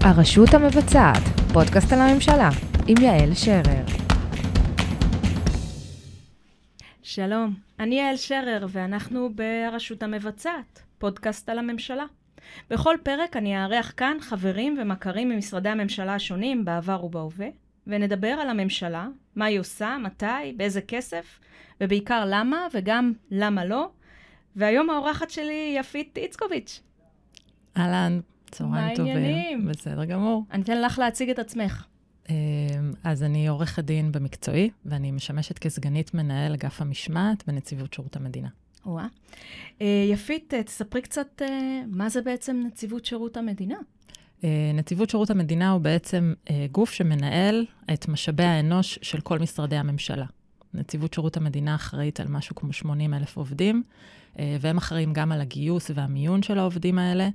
הרשות המבצעת, פודקאסט על הממשלה, עם יעל שרר. שלום, אני יעל שרר, ואנחנו ברשות המבצעת, פודקאסט על הממשלה. בכל פרק אני אארח כאן חברים ומכרים ממשרדי הממשלה השונים בעבר ובהווה, ונדבר על הממשלה, מה היא עושה, מתי, באיזה כסף, ובעיקר למה, וגם למה לא. והיום האורחת שלי היא יפית איצקוביץ'. אהלן, צהריים טובים. מה העניינים? בסדר גמור. אני אתן לך להציג את עצמך. אמ, אז אני עורכת דין במקצועי, ואני משמשת כסגנית מנהל אגף המשמעת בנציבות שירות המדינה. וואה. אה, יפית, אה, תספרי קצת אה, מה זה בעצם נציבות שירות המדינה. נציבות שירות המדינה הוא בעצם גוף שמנהל את משאבי האנוש של כל משרדי הממשלה. נציבות שירות המדינה אחראית על משהו כמו 80 אלף עובדים, והם אחראים גם על הגיוס והמיון של העובדים האלה,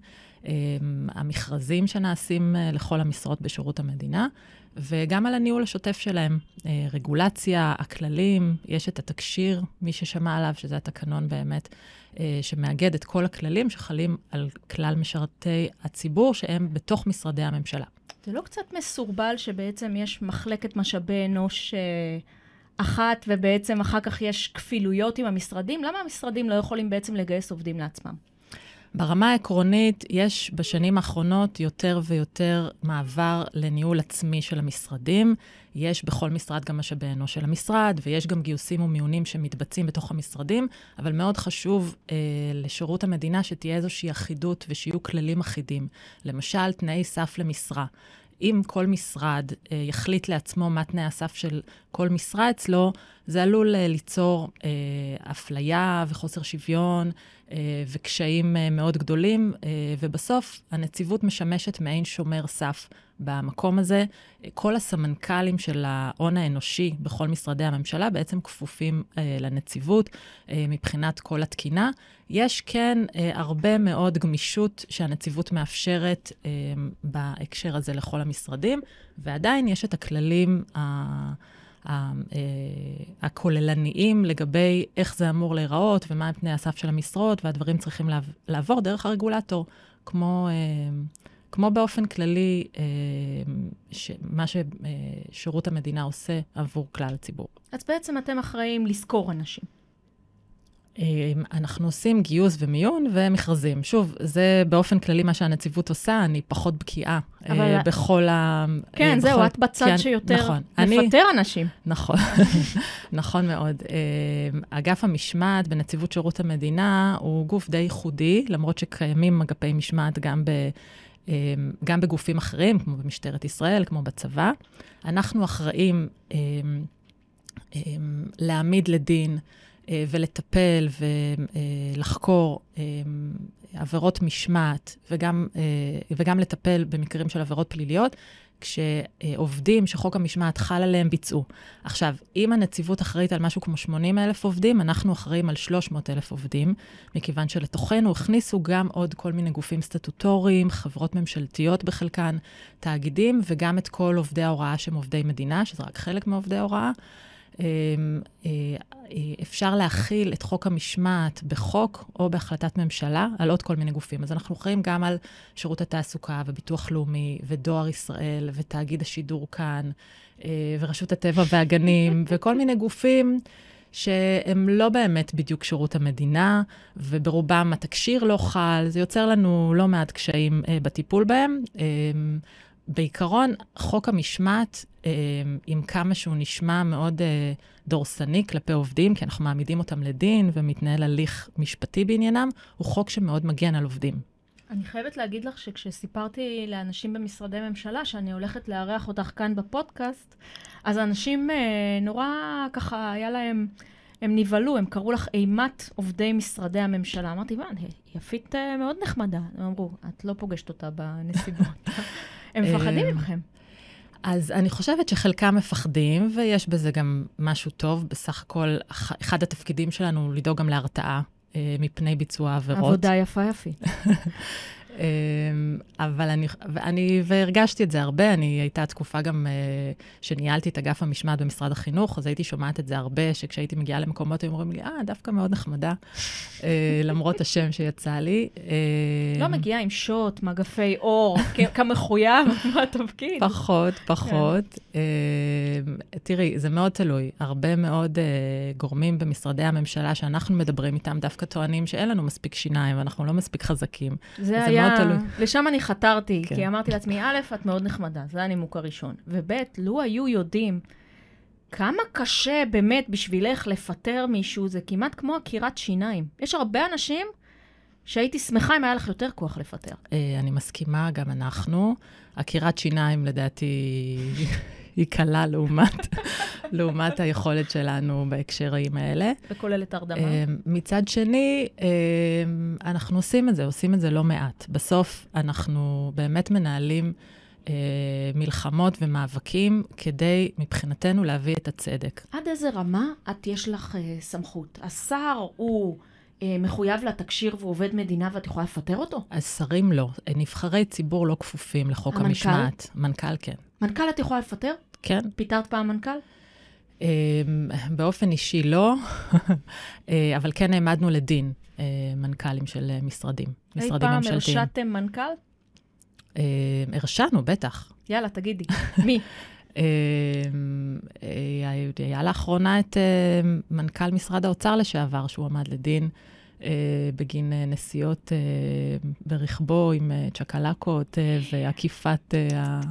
המכרזים שנעשים אה, לכל המשרות בשירות המדינה, וגם על הניהול השוטף שלהם, אה, רגולציה, הכללים, יש את התקשיר, מי ששמע עליו, שזה התקנון באמת, אה, שמאגד את כל הכללים שחלים על כלל משרתי הציבור שהם בתוך משרדי הממשלה. זה לא קצת מסורבל שבעצם יש מחלקת משאבי אנוש אחת, ובעצם אחר כך יש כפילויות עם המשרדים? למה המשרדים לא יכולים בעצם לגייס עובדים לעצמם? ברמה העקרונית, יש בשנים האחרונות יותר ויותר מעבר לניהול עצמי של המשרדים. יש בכל משרד גם משאבי אנוש של המשרד, ויש גם גיוסים ומיונים שמתבצעים בתוך המשרדים, אבל מאוד חשוב אה, לשירות המדינה שתהיה איזושהי אחידות ושיהיו כללים אחידים. למשל, תנאי סף למשרה. אם כל משרד אה, יחליט לעצמו מה תנאי הסף של כל משרה אצלו, זה עלול אה, ליצור אה, אפליה וחוסר שוויון אה, וקשיים אה, מאוד גדולים, אה, ובסוף הנציבות משמשת מעין שומר סף במקום הזה. כל הסמנכ"לים של ההון האנושי בכל משרדי הממשלה בעצם כפופים אה, לנציבות אה, מבחינת כל התקינה. יש כן אה, הרבה מאוד גמישות שהנציבות מאפשרת אה, בהקשר הזה לכל המשרדים, ועדיין יש את הכללים. ה- אה, הכוללניים לגבי איך זה אמור להיראות ומה הם תנאי הסף של המשרות, והדברים צריכים לעב- לעבור דרך הרגולטור, כמו, אה, כמו באופן כללי, אה, מה ששירות המדינה עושה עבור כלל הציבור. אז בעצם אתם אחראים לשכור אנשים. אה, אנחנו עושים גיוס ומיון ומכרזים. שוב, זה באופן כללי מה שהנציבות עושה, אני פחות בקיאה אבל- אבל... בכל ה... כן, אה, זהו, בכל- את בצד כן, שיותר נכון. אני, מפטר אנשים. נכון, נכון מאוד. אה, אגף המשמעת בנציבות שירות המדינה הוא גוף די ייחודי, למרות שקיימים אגפי משמעת גם, ב, אה, גם בגופים אחרים, כמו במשטרת ישראל, כמו בצבא. אנחנו אחראים אה, אה, להעמיד לדין אה, ולטפל ולחקור אה, עבירות משמעת וגם, אה, וגם לטפל במקרים של עבירות פליליות, כשעובדים שחוק המשמעת חל עליהם ביצעו. עכשיו, אם הנציבות אחראית על משהו כמו 80 אלף עובדים, אנחנו אחראים על 300 אלף עובדים, מכיוון שלתוכנו הכניסו גם עוד כל מיני גופים סטטוטוריים, חברות ממשלתיות בחלקן, תאגידים, וגם את כל עובדי ההוראה שהם עובדי מדינה, שזה רק חלק מעובדי ההוראה. אה, אה, אה, אפשר להכיל את חוק המשמעת בחוק או בהחלטת ממשלה על עוד כל מיני גופים. אז אנחנו אחראים גם על שירות התעסוקה וביטוח לאומי ודואר ישראל ותאגיד השידור כאן אה, ורשות הטבע והגנים וכל מיני גופים שהם לא באמת בדיוק שירות המדינה, וברובם התקשיר לא חל, זה יוצר לנו לא מעט קשיים אה, בטיפול בהם. אה, בעיקרון, חוק המשמעת, אה, עם כמה שהוא נשמע מאוד אה, דורסני כלפי עובדים, כי אנחנו מעמידים אותם לדין ומתנהל הליך משפטי בעניינם, הוא חוק שמאוד מגן על עובדים. אני חייבת להגיד לך שכשסיפרתי לאנשים במשרדי ממשלה שאני הולכת לארח אותך כאן בפודקאסט, אז אנשים אה, נורא ככה, היה להם, הם נבהלו, הם קראו לך אימת עובדי משרדי הממשלה. אמרתי, מה, יפית מאוד נחמדה. הם אמרו, את לא פוגשת אותה בנסיבות. הם מפחדים אה, ממכם. אז אני חושבת שחלקם מפחדים, ויש בזה גם משהו טוב. בסך הכל, אח- אחד התפקידים שלנו הוא לדאוג גם להרתעה אה, מפני ביצוע עבירות. עבודה יפה יפית. אמ, אבל אני, אני, והרגשתי את זה הרבה, אני, הייתה תקופה גם uh, שניהלתי את אגף המשמעת במשרד החינוך, אז הייתי שומעת את זה הרבה, שכשהייתי מגיעה למקומות, היו אומרים לי, אה, דווקא מאוד נחמדה, uh, למרות השם שיצא לי. Uh, לא מגיעה עם שוט, מגפי אור, כמחויב בתפקיד. פחות, פחות. כן. Uh, תראי, זה מאוד תלוי. הרבה מאוד uh, גורמים במשרדי הממשלה שאנחנו מדברים איתם, דווקא טוענים שאין לנו מספיק שיניים ואנחנו לא מספיק חזקים. זה היה, תלוי. לשם אני חתרתי, כן. כי אמרתי לעצמי, א', את מאוד נחמדה, זה הנימוק הראשון. וב', לו היו יודעים כמה קשה באמת בשבילך לפטר מישהו, זה כמעט כמו עקירת שיניים. יש הרבה אנשים שהייתי שמחה אם היה לך יותר כוח לפטר. אה, אני מסכימה, גם אנחנו. עקירת שיניים, לדעתי, היא קלה לעומת, לעומת היכולת שלנו בהקשרים האלה. וכוללת הרדמה. אה, מצד שני, אה, אנחנו עושים את זה, עושים את זה לא מעט. בסוף אנחנו באמת מנהלים אה, מלחמות ומאבקים כדי, מבחינתנו, להביא את הצדק. עד איזה רמה את יש לך סמכות? השר הוא... מחויב לתקשיר והוא עובד מדינה ואת יכולה לפטר אותו? השרים לא. נבחרי ציבור לא כפופים לחוק המנכ"ל? המשמעת. מנכ"ל כן. מנכ"ל את יכולה לפטר? כן. פיטרת פעם מנכ"ל? אמ, באופן אישי לא, אה, אבל כן העמדנו לדין אה, מנכ"לים של אה, משרדים, משרדים ממשלתיים. אי פעם הרשעתם מנכ"ל? הרשענו, בטח. יאללה, תגידי, מי? היה לאחרונה את מנכ"ל משרד האוצר לשעבר, שהוא עמד לדין בגין נסיעות ברכבו עם צ'קלקות ועקיפת אמ,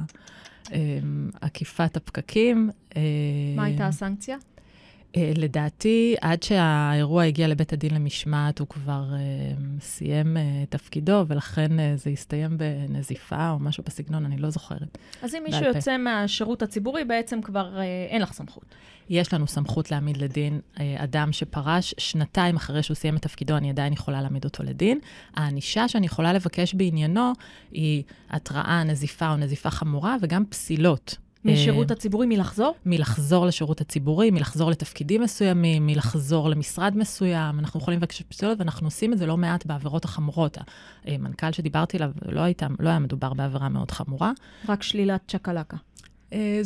עקיפת הפקקים. מה הייתה הסנקציה? אה, לדעתי, עד שהאירוע הגיע לבית הדין למשמעת, הוא כבר uh, סיים uh, תפקידו, ולכן uh, זה הסתיים בנזיפה או משהו בסגנון, אני לא זוכרת. אז אם מישהו יוצא מהשירות הציבורי, בעצם כבר uh, אין לך סמכות. יש לנו סמכות להעמיד לדין uh, אדם שפרש שנתיים אחרי שהוא סיים את תפקידו, אני עדיין יכולה להעמיד אותו לדין. הענישה שאני יכולה לבקש בעניינו היא התראה, נזיפה או נזיפה חמורה, וגם פסילות. משירות אה, הציבורי, מלחזור? מלחזור לשירות הציבורי, מלחזור לתפקידים מסוימים, מלחזור למשרד מסוים. אנחנו יכולים לבקש פסילות, ואנחנו עושים את זה לא מעט בעבירות החמורות. המנכ"ל שדיברתי עליו, לא, הייתה, לא היה מדובר בעבירה מאוד חמורה. רק שלילת צ'קלקה. אה,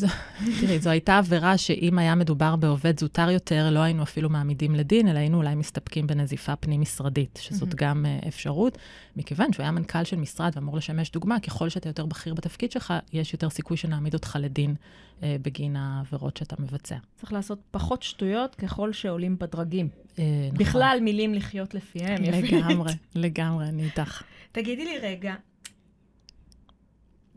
תראי, זו הייתה עבירה שאם היה מדובר בעובד זוטר יותר, לא היינו אפילו מעמידים לדין, אלא היינו אולי מסתפקים בנזיפה פנים-משרדית, שזאת גם אה, אפשרות. מכיוון שהוא היה מנכ"ל של משרד ואמור לשמש דוגמה, ככל שאתה יותר בכיר בתפקיד שלך, יש יותר סיכוי שנעמיד אותך לדין אה, בגין העבירות שאתה מבצע. צריך לעשות פחות שטויות ככל שעולים בדרגים. נכון. בכלל, מילים לחיות לפיהם, יפית. לגמרי, לגמרי, אני איתך. תגידי לי רגע,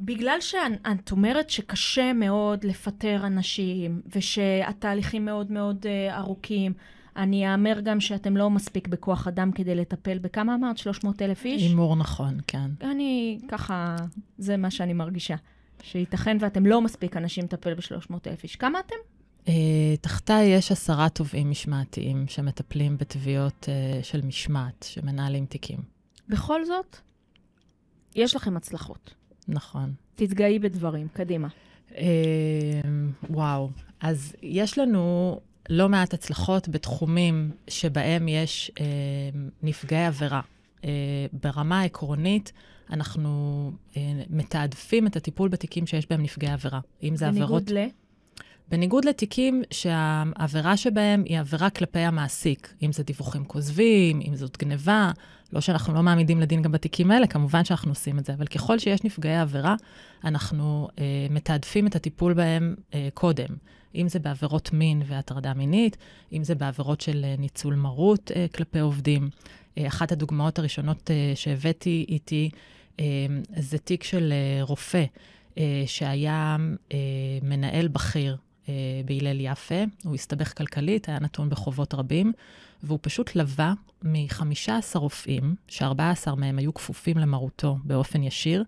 בגלל שאת אומרת שקשה מאוד לפטר אנשים, ושהתהליכים מאוד מאוד uh, ארוכים, אני אאמר גם שאתם לא מספיק בכוח אדם כדי לטפל בכמה אמרת? 300 אלף איש? הימור נכון, כן. אני, ככה, זה מה שאני מרגישה. שייתכן ואתם לא מספיק אנשים לטפל ב-300 אלף איש. כמה אתם? Uh, תחתיי יש עשרה תובעים משמעתיים שמטפלים בתביעות uh, של משמעת, שמנהלים תיקים. בכל זאת, יש לכם הצלחות. נכון. תתגאי בדברים, קדימה. אה, וואו, אז יש לנו לא מעט הצלחות בתחומים שבהם יש אה, נפגעי עבירה. אה, ברמה העקרונית, אנחנו אה, מתעדפים את הטיפול בתיקים שיש בהם נפגעי עבירה. אם זה בניגוד עבירות... בניגוד ל? בניגוד לתיקים שהעבירה שבהם היא עבירה כלפי המעסיק, אם זה דיווחים כוזבים, אם זאת גניבה, לא שאנחנו לא מעמידים לדין גם בתיקים האלה, כמובן שאנחנו עושים את זה, אבל ככל שיש נפגעי עבירה, אנחנו אה, מתעדפים את הטיפול בהם אה, קודם. אם זה בעבירות מין והטרדה מינית, אם זה בעבירות של אה, ניצול מרות אה, כלפי עובדים. אה, אחת הדוגמאות הראשונות אה, שהבאתי איתי אה, זה תיק של אה, רופא. אה, שהיה אה, מנהל בכיר בהלל יפה, הוא הסתבך כלכלית, היה נתון בחובות רבים, והוא פשוט לווה מ-15 רופאים, ש-14 מהם היו כפופים למרותו באופן ישיר,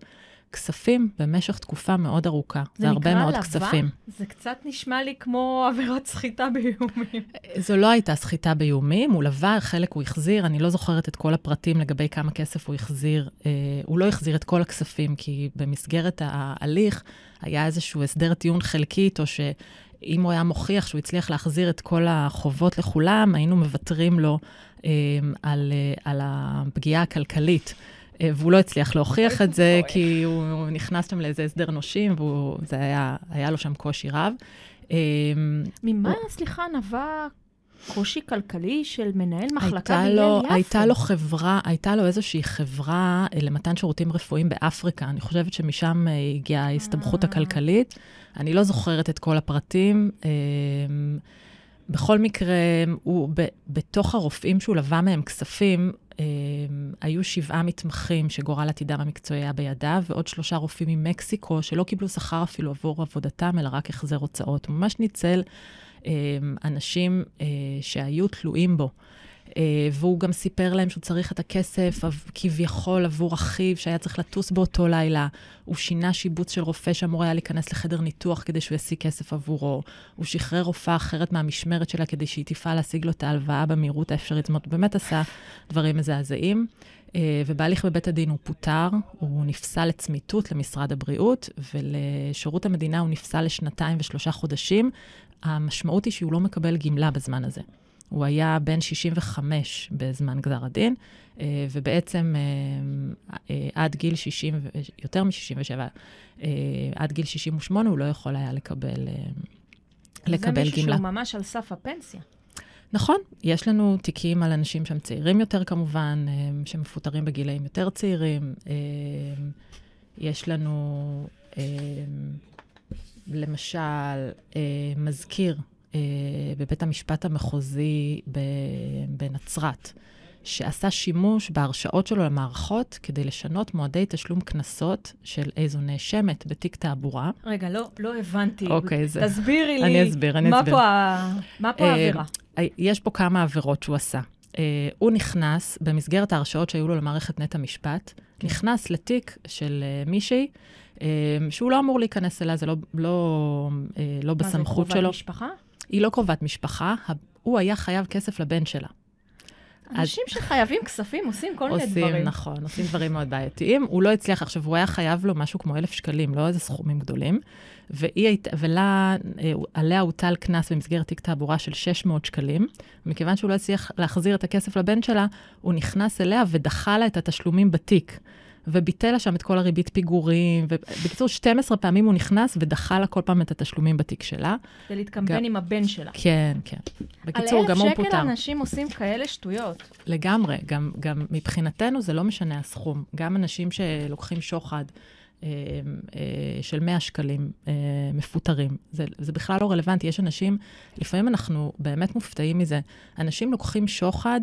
כספים במשך תקופה מאוד ארוכה. זה, זה הרבה מאוד לבה? כספים. זה קצת נשמע לי כמו עבירת סחיטה באיומים. זו לא הייתה סחיטה באיומים, הוא לווה, חלק הוא החזיר, אני לא זוכרת את כל הפרטים לגבי כמה כסף הוא החזיר. אה, הוא לא החזיר את כל הכספים, כי במסגרת ההליך היה איזשהו הסדר טיעון חלקי איתו, שאם הוא היה מוכיח שהוא הצליח להחזיר את כל החובות לכולם, היינו מוותרים לו אה, על, אה, על הפגיעה הכלכלית. אה, והוא לא הצליח להוכיח את זה. כי הוא הוא נכנס שם לאיזה הסדר נושים, וזה היה, היה לו שם קושי רב. אה, ממה, סליחה, נבע קושי כלכלי של מנהל מחלקה בהלל לו, יפה? הייתה לו חברה, הייתה לו איזושהי חברה אה, למתן שירותים רפואיים באפריקה. אני חושבת שמשם אה, הגיעה ההסתבכות אה. הכלכלית. אני לא זוכרת את כל הפרטים. אה, בכל מקרה, הוא, ב, בתוך הרופאים שהוא לווה מהם כספים, אה, היו שבעה מתמחים שגורל עתידם המקצועי היה בידיו, ועוד שלושה רופאים ממקסיקו שלא קיבלו שכר אפילו עבור עבודתם, אלא רק החזר הוצאות. הוא ממש ניצל אה, אנשים אה, שהיו תלויים בו. והוא גם סיפר להם שהוא צריך את הכסף כביכול עבור אחיו שהיה צריך לטוס באותו לילה. הוא שינה שיבוץ של רופא שאמור היה להיכנס לחדר ניתוח כדי שהוא ישיג כסף עבורו. הוא שחרר רופאה אחרת מהמשמרת שלה כדי שהיא תפעל להשיג לו את ההלוואה במהירות האפשרית. זאת אומרת, הוא באמת עשה דברים מזעזעים. אה, ובהליך בבית הדין הוא פוטר, הוא נפסל לצמיתות למשרד הבריאות, ולשירות המדינה הוא נפסל לשנתיים ושלושה חודשים. המשמעות היא שהוא לא מקבל גמלה בזמן הזה. הוא היה בן 65 בזמן גזר הדין, אה, ובעצם אה, אה, עד גיל 60, ו- יותר מ-67, עד גיל 68 הוא לא יכול היה לקבל, לקבל זה מישהו גמלה. שהוא ממש על סף הפנסיה. נכון, יש לנו תיקים על אנשים שהם צעירים יותר כמובן, שמפוטרים בגילאים יותר צעירים. יש לנו, למשל, מזכיר בבית המשפט המחוזי בנצרת, שעשה שימוש בהרשאות שלו למערכות כדי לשנות מועדי תשלום קנסות של איזו נאשמת בתיק תעבורה. רגע, לא, לא הבנתי. אוקיי, זה- תסבירי לי. אני אסביר, אני מה אסביר. פה, ה... מה פה אה, העבירה? יש פה כמה עבירות שהוא עשה. Uh, הוא נכנס, במסגרת ההרשאות שהיו לו למערכת נט המשפט, כן. נכנס לתיק של uh, מישהי, uh, שהוא לא אמור להיכנס אליה, זה לא, לא, uh, לא בסמכות מה זה, שלו. קרובת משפחה? היא לא קרובת משפחה, הוא היה חייב כסף לבן שלה. אנשים שחייבים כספים עושים כל מיני עושים, דברים. נכון, עושים דברים מאוד בעייתיים. הוא לא הצליח, עכשיו, הוא היה חייב לו משהו כמו אלף שקלים, לא איזה סכומים גדולים, והיא הייתה, ולה, אה, עליה הוטל קנס במסגרת תיק תעבורה של 600 שקלים. מכיוון שהוא לא הצליח להחזיר את הכסף לבן שלה, הוא נכנס אליה ודחה לה את התשלומים בתיק. וביטל לה שם את כל הריבית פיגורים, ובקיצור, 12 פעמים הוא נכנס ודחה לה כל פעם את התשלומים בתיק שלה. כדי להתקמבן גם- עם הבן שלה. כן, כן. בקיצור, על גם הוא אלף שקל פוטר. אנשים עושים כאלה שטויות. לגמרי, גם, גם מבחינתנו זה לא משנה הסכום. גם אנשים שלוקחים שוחד אה, אה, של 100 שקלים אה, מפוטרים, זה, זה בכלל לא רלוונטי. יש אנשים, לפעמים אנחנו באמת מופתעים מזה, אנשים לוקחים שוחד,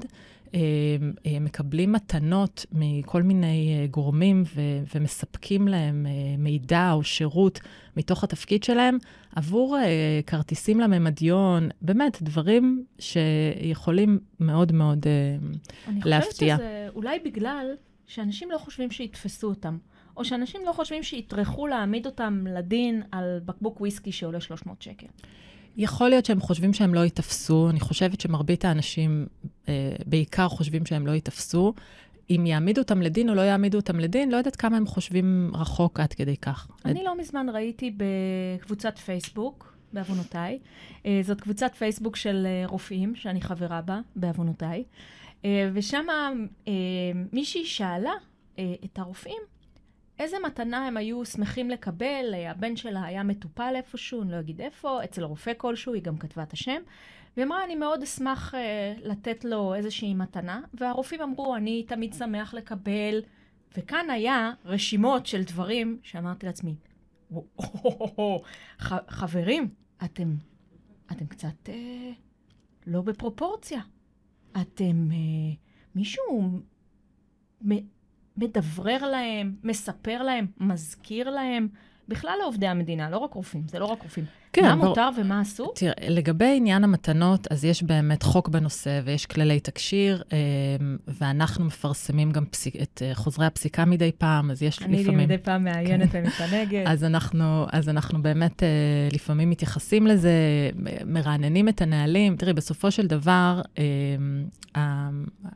מקבלים מתנות מכל מיני אה, גורמים ו, ומספקים להם אה, מידע או שירות מתוך התפקיד שלהם עבור אה, כרטיסים לממדיון, באמת, דברים שיכולים מאוד מאוד... אני להפתיע. חושבת שזה אולי בגלל שאנשים לא חושבים שיתפסו אותם, או שאנשים לא חושבים שיטרחו להעמיד אותם לדין על בקבוק וויסקי שעולה 300 שקל. יכול להיות שהם חושבים שהם לא ייתפסו, אני חושבת שמרבית האנשים אה, בעיקר חושבים שהם לא ייתפסו. אם יעמידו אותם לדין או לא יעמידו אותם לדין, לא יודעת כמה הם חושבים רחוק עד כדי כך. אני לא מזמן ראיתי בקבוצת פייסבוק, בעוונותיי, אה, זאת קבוצת פייסבוק של אה, רופאים, שאני חברה בה, בעוונותיי, אה, ושם אה, מישהי שאלה אה, את הרופאים איזה מתנה הם היו שמחים לקבל, הבן שלה היה מטופל איפשהו, אני לא אגיד איפה, אצל רופא כלשהו, היא גם כתבה את השם, והיא אמרה, אני מאוד אשמח אה, לתת לו איזושהי מתנה, והרופאים אמרו, אני תמיד שמח לקבל, וכאן היה רשימות של דברים שאמרתי לעצמי, "וואו, ח- חברים, אתם, אתם קצת אה, לא בפרופורציה. אתם, אה, מישהו מדברר להם, מספר להם, מזכיר להם, בכלל לעובדי המדינה, לא רק רופאים, זה לא רק רופאים. כן, מה ברור. מותר ומה אסור? תראה, לגבי עניין המתנות, אז יש באמת חוק בנושא ויש כללי תקשיר, אה, ואנחנו מפרסמים גם פסיק, את אה, חוזרי הפסיקה מדי פעם, אז יש אני לפעמים... מדי פעם מעיינת ומתענגת. אז אנחנו, אז אנחנו באמת אה, לפעמים מתייחסים לזה, מרעננים את הנהלים. תראי, בסופו של דבר,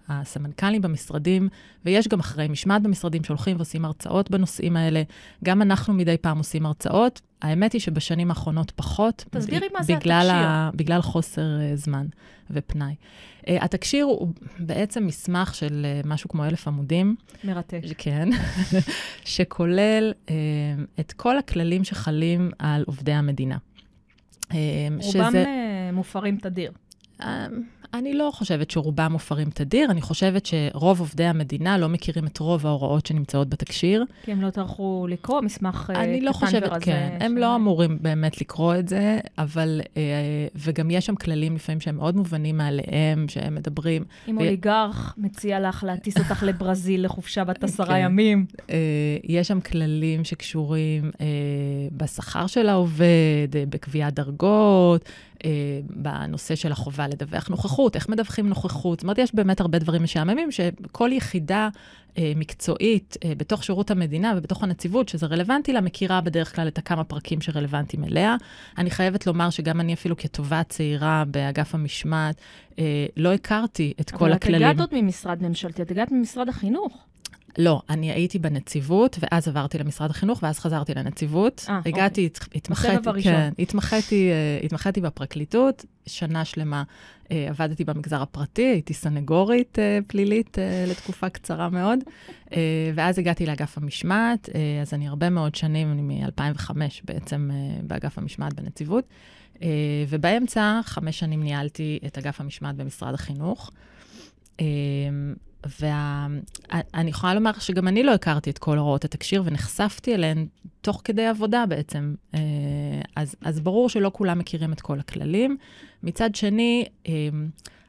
הסמנכ"לים במשרדים, ויש גם אחראי משמעת במשרדים שהולכים ועושים הרצאות בנושאים האלה, גם אנחנו מדי פעם עושים הרצאות. האמת היא שבשנים האחרונות פחות. תסבירי מה זה בגלל התקשיר. ה- בגלל חוסר אה, זמן ופנאי. אה, התקשיר הוא בעצם מסמך של אה, משהו כמו אלף עמודים, מרתק. כן, שכולל אה, את כל הכללים שחלים על עובדי המדינה. אה, רובם אה, מופרים תדיר. אני לא חושבת שרובם מופרים תדיר, אני חושבת שרוב עובדי המדינה לא מכירים את רוב ההוראות שנמצאות בתקשיר. כי הם לא טרחו לקרוא מסמך אה, אני לא קטן חושבת, ורזה. כן, הם לא אמורים באמת לקרוא את זה, אבל, אה, וגם יש שם כללים לפעמים שהם מאוד מובנים מאליהם, שהם מדברים, אם ו- אוליגרך מציע לך להטיס אותך לברזיל לחופשה בת עשרה כן. ימים. אה, יש שם כללים שקשורים בשכר של העובד, בקביעת דרגות, אה, בנושא של החובה לדווח נוכחות, איך מדווחים נוכחות. זאת אומרת, יש באמת הרבה דברים משעממים, שכל יחידה אה, מקצועית אה, בתוך שירות המדינה ובתוך הנציבות, שזה רלוונטי לה, מכירה בדרך כלל את הכמה פרקים שרלוונטיים אליה. אני חייבת לומר שגם אני אפילו כתובעת צעירה באגף המשמעת, אה, לא הכרתי את כל הכללים. אבל את הגעת עוד ממשרד ממשלתי, את הגעת ממשרד החינוך. לא, אני הייתי בנציבות, ואז עברתי למשרד החינוך, ואז חזרתי לנציבות. אה, הגעתי, הת- התמחיתי. כן, התמחיתי, אה, התמחיתי בפרקליטות, שנה שלמה אה, עבדתי במגזר הפרטי, הייתי סנגורית פלילית לתקופה קצרה מאוד, ואז הגעתי לאגף המשמעת, אז אני הרבה מאוד שנים, אני מ-2005 בעצם באגף המשמעת בנציבות, ובאמצע, חמש שנים ניהלתי את אגף המשמעת במשרד החינוך. ואני יכולה לומר שגם אני לא הכרתי את כל הוראות התקשיר ונחשפתי אליהן תוך כדי עבודה בעצם. אה, אז, אז ברור שלא כולם מכירים את כל הכללים. מצד שני, אה,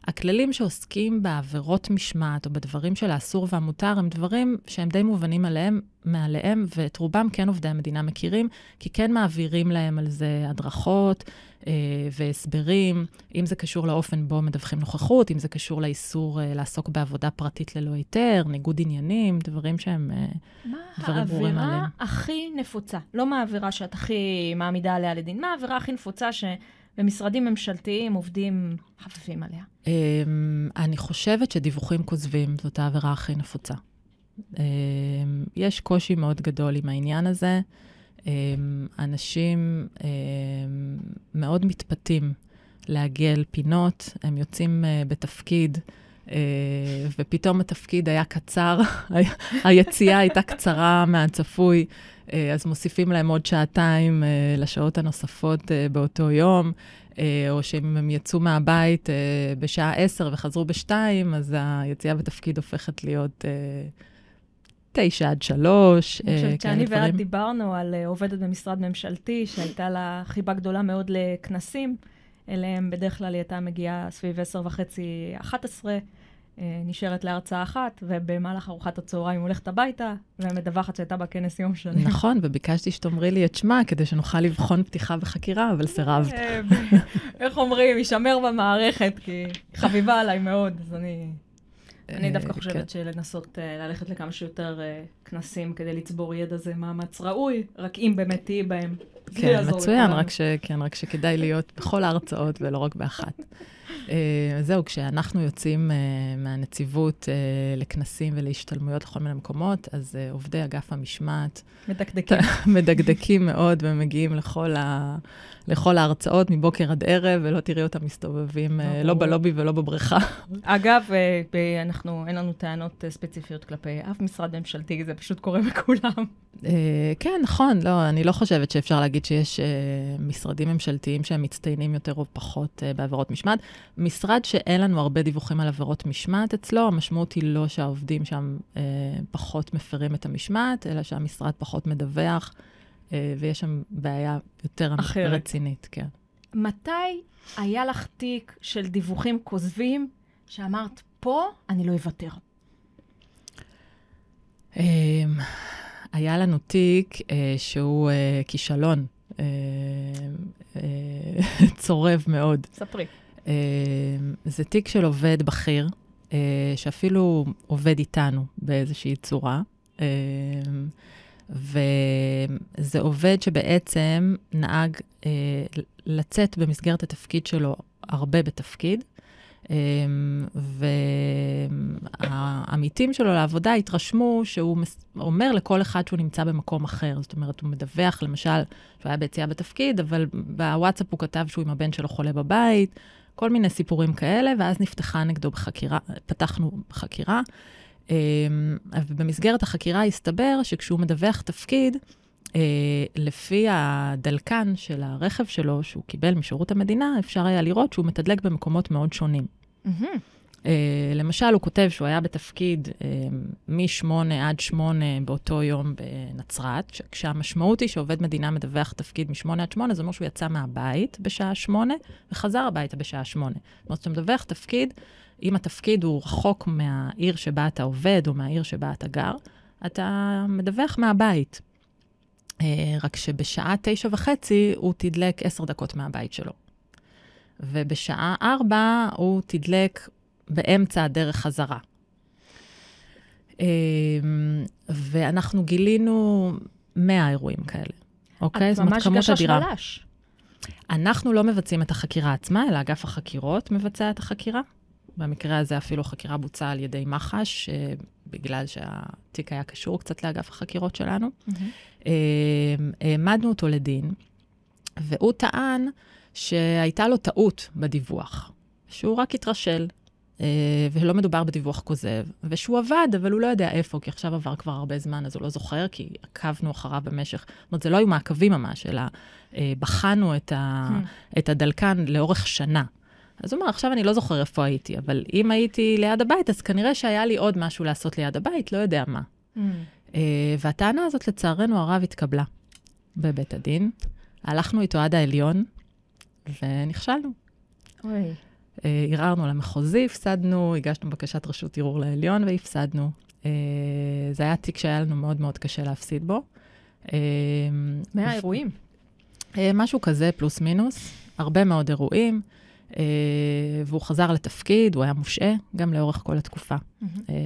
הכללים שעוסקים בעבירות משמעת או בדברים של האסור והמותר הם דברים שהם די מובנים עליהם, מעליהם, ואת רובם כן עובדי המדינה מכירים, כי כן מעבירים להם על זה הדרכות אה, והסברים, אם זה קשור לאופן בו מדווחים נוכחות, אם זה קשור לאיסור אה, לעסוק בעבודה פרטית ללא היתר, ניגוד עניינים, דברים שהם... אה, מה דברים ברורים העבירה עליהם. הכי נפוצה? לא מה העבירה שאת הכי מעמידה עליה לדין, מה העבירה הכי נפוצה שבמשרדים ממשלתיים עובדים חפפים עליה? אה, אני חושבת שדיווחים כוזבים זאת העבירה הכי נפוצה. אה, יש קושי מאוד גדול עם העניין הזה. אה, אנשים מאוד מתפתים לעגל פינות, הם יוצאים אה, בתפקיד, ופתאום התפקיד היה קצר, היציאה הייתה קצרה מהצפוי, אה, אז מוסיפים להם עוד שעתיים אה, לשעות הנוספות אה, באותו יום. אה, או שאם הם יצאו מהבית אה, בשעה 10 וחזרו ב-2, אז היציאה בתפקיד הופכת להיות אה, 9 עד 3. אני חושבת שאני ואת דיברנו על אה, עובדת במשרד ממשלתי שהייתה לה חיבה גדולה מאוד לכנסים. אליהם בדרך כלל היא הייתה מגיעה סביב 10 וחצי, 11, אה, נשארת להרצאה אחת, ובמהלך ארוחת הצהריים הולכת הביתה, ומדווחת שהייתה בכנס יום שלם. נכון, וביקשתי שתאמרי לי את שמה כדי שנוכל לבחון פתיחה בחקירה, אבל סירבת. אה, איך אומרים, יישמר במערכת, כי חביבה עליי מאוד, אז אני... אני דווקא אה, חושבת כן. שלנסות אה, ללכת לכמה שיותר אה, כנסים כדי לצבור ידע זה מאמץ ראוי, רק אם באמת תהיי בהם. כן, מצוין. רק, ש, כן, רק שכדאי להיות בכל ההרצאות ולא רק באחת. uh, זהו, כשאנחנו יוצאים uh, מהנציבות uh, לכנסים ולהשתלמויות לכל מיני מקומות, אז עובדי אגף המשמעת מדקדקים. מדקדקים מאוד ומגיעים לכל, ה, לכל ההרצאות מבוקר עד ערב, ולא תראי אותם מסתובבים לא. בלובי ולא בבריכה. אגב, אה, אנחנו, אין לנו טענות אה, ספציפיות כלפי אף משרד ממשלתי, זה פשוט קורה בכולם. כן, נכון, לא, אני לא חושבת שאפשר להגיד שיש uh, משרדים ממשלתיים שהם מצטיינים יותר או פחות uh, בעבירות משמעת. משרד שאין לנו הרבה דיווחים על עבירות משמעת אצלו, המשמעות היא לא שהעובדים שם uh, פחות מפרים את המשמעת, אלא שהמשרד פחות מדווח, ויש שם בעיה יותר אחרת. רצינית, כן. מתי היה לך תיק של דיווחים כוזבים, שאמרת, פה אני לא אוותר? היה לנו תיק uh, שהוא uh, כישלון, uh, uh, צורב מאוד. ספרי. אה, זה תיק של עובד בכיר, אה, שאפילו עובד איתנו באיזושהי צורה. אה, וזה עובד שבעצם נהג אה, לצאת במסגרת התפקיד שלו הרבה בתפקיד, והעמיתים שלו לעבודה התרשמו שהוא אומר לכל אחד שהוא נמצא במקום אחר. זאת אומרת, הוא מדווח, למשל, שהוא היה ביציאה בתפקיד, אבל בוואטסאפ הוא כתב שהוא עם הבן שלו חולה בבית, כל מיני סיפורים כאלה, ואז נפתחה נגדו בחקירה, פתחנו בחקירה. אמ, ובמסגרת החקירה הסתבר שכשהוא מדווח תפקיד, אה, לפי הדלקן של הרכב שלו, שהוא קיבל משירות המדינה, אפשר היה לראות שהוא מתדלק במקומות מאוד שונים. מהמם. אה, למשל, הוא כותב שהוא היה בתפקיד אה, מ-8 עד 8 באותו יום בנצרת, כשהמשמעות היא שעובד מדינה מדווח תפקיד מ-8 עד 8, זה אומר שהוא יצא מהבית בשעה 8 וחזר הביתה בשעה 8. זאת אומרת, כשאתה מדווח תפקיד, אם התפקיד הוא רחוק מהעיר שבה אתה עובד או מהעיר שבה אתה גר, אתה מדווח מהבית. אה, רק שבשעה תשע וחצי הוא תדלק עשר דקות מהבית שלו. ובשעה ארבע הוא תדלק באמצע הדרך חזרה. אה, ואנחנו גילינו 100 אירועים כאלה, אוקיי? את זאת אומרת, ממש כמות גשש אדירה. בלש. אנחנו לא מבצעים את החקירה עצמה, אלא אגף החקירות מבצע את החקירה. במקרה הזה אפילו החקירה בוצעה על ידי מח"ש, אה, בגלל שהתיק היה קשור קצת לאגף החקירות שלנו. אה, העמדנו אותו לדין, והוא טען שהייתה לו טעות בדיווח, שהוא רק התרשל, אה, ולא מדובר בדיווח כוזב, ושהוא עבד, אבל הוא לא יודע איפה, כי עכשיו עבר כבר הרבה זמן, אז הוא לא זוכר, כי עקבנו אחריו במשך, זאת אומרת, זה לא היו מעקבים ממש, אלא אה, בחנו את, ה, את הדלקן לאורך שנה. אז הוא אומר, עכשיו אני לא זוכר איפה הייתי, אבל אם הייתי ליד הבית, אז כנראה שהיה לי עוד משהו לעשות ליד הבית, לא יודע מה. מהמם. אה, והטענה הזאת, לצערנו הרב, התקבלה בבית הדין. הלכנו איתו עד העליון, ונכשלנו. אוי. אה, ערערנו למחוזי, הפסדנו, הגשנו בקשת רשות ערעור לעליון והפסדנו. אה, זה היה תיק שהיה לנו מאוד מאוד קשה להפסיד בו. אה, 100 אירועים. אה, משהו כזה, פלוס מינוס, הרבה מאוד אירועים, והוא חזר לתפקיד, הוא היה מושעה גם לאורך כל התקופה.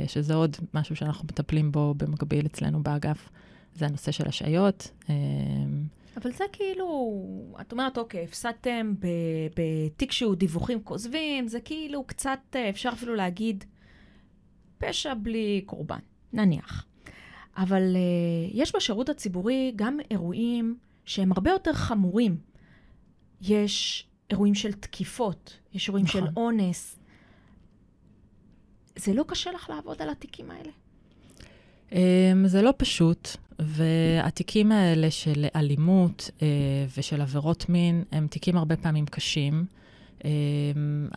שזה עוד משהו שאנחנו מטפלים בו במקביל אצלנו באגף, זה הנושא של השעיות. אבל זה כאילו, את אומרת, אוקיי, הפסדתם בתיק שהוא דיווחים כוזבים, זה כאילו קצת, אה, אפשר אפילו להגיד, פשע בלי קורבן, נניח. אבל uh, יש בשירות הציבורי גם אירועים שהם הרבה יותר חמורים. יש אירועים של תקיפות, יש אירועים נכון. של אונס. זה לא קשה לך לעבוד על התיקים האלה? אמ, זה לא פשוט, והתיקים האלה של אלימות אה, ושל עבירות מין הם תיקים הרבה פעמים קשים, אמ,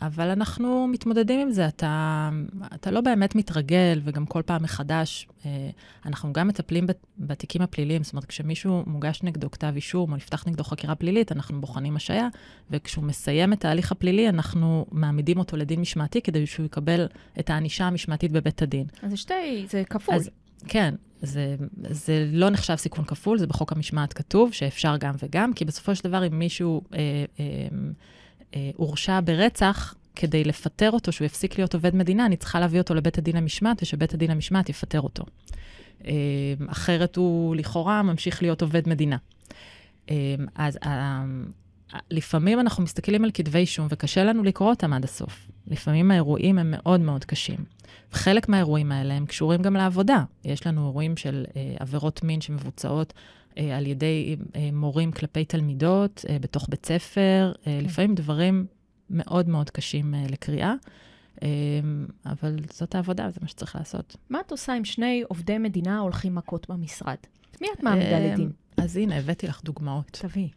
אבל אנחנו מתמודדים עם זה. אתה, אתה לא באמת מתרגל, וגם כל פעם מחדש, אה, אנחנו גם מטפלים בת- בתיקים הפליליים. זאת אומרת, כשמישהו מוגש נגדו כתב אישום או נפתח נגדו חקירה פלילית, אנחנו בוחנים השעיה, וכשהוא מסיים את ההליך הפלילי, אנחנו מעמידים אותו לדין משמעתי כדי שהוא יקבל את הענישה המשמעתית בבית הדין. אז זה שתי, זה כפול. אז כן, זה, זה לא נחשב סיכון כפול, זה בחוק המשמעת כתוב, שאפשר גם וגם, כי בסופו של דבר, אם מישהו אה, אה, אה, הורשע ברצח, כדי לפטר אותו, שהוא יפסיק להיות עובד מדינה, אני צריכה להביא אותו לבית הדין המשמעת, ושבית הדין המשמעת יפטר אותו. אה, אחרת הוא לכאורה ממשיך להיות עובד מדינה. אה, אז אה, לפעמים אנחנו מסתכלים על כתבי אישום, וקשה לנו לקרוא אותם עד הסוף. לפעמים האירועים הם מאוד מאוד קשים. חלק מהאירועים האלה הם קשורים גם לעבודה. יש לנו אירועים של אה, עבירות מין שמבוצעות אה, על ידי אה, מורים כלפי תלמידות אה, בתוך בית ספר, אה, כן. לפעמים דברים מאוד מאוד קשים אה, לקריאה, אה, אבל זאת העבודה, זה מה שצריך לעשות. מה את עושה אם שני עובדי מדינה הולכים מכות במשרד? מי את מעמידה אה, לדין? אז הנה, הבאתי לך דוגמאות. תביאי.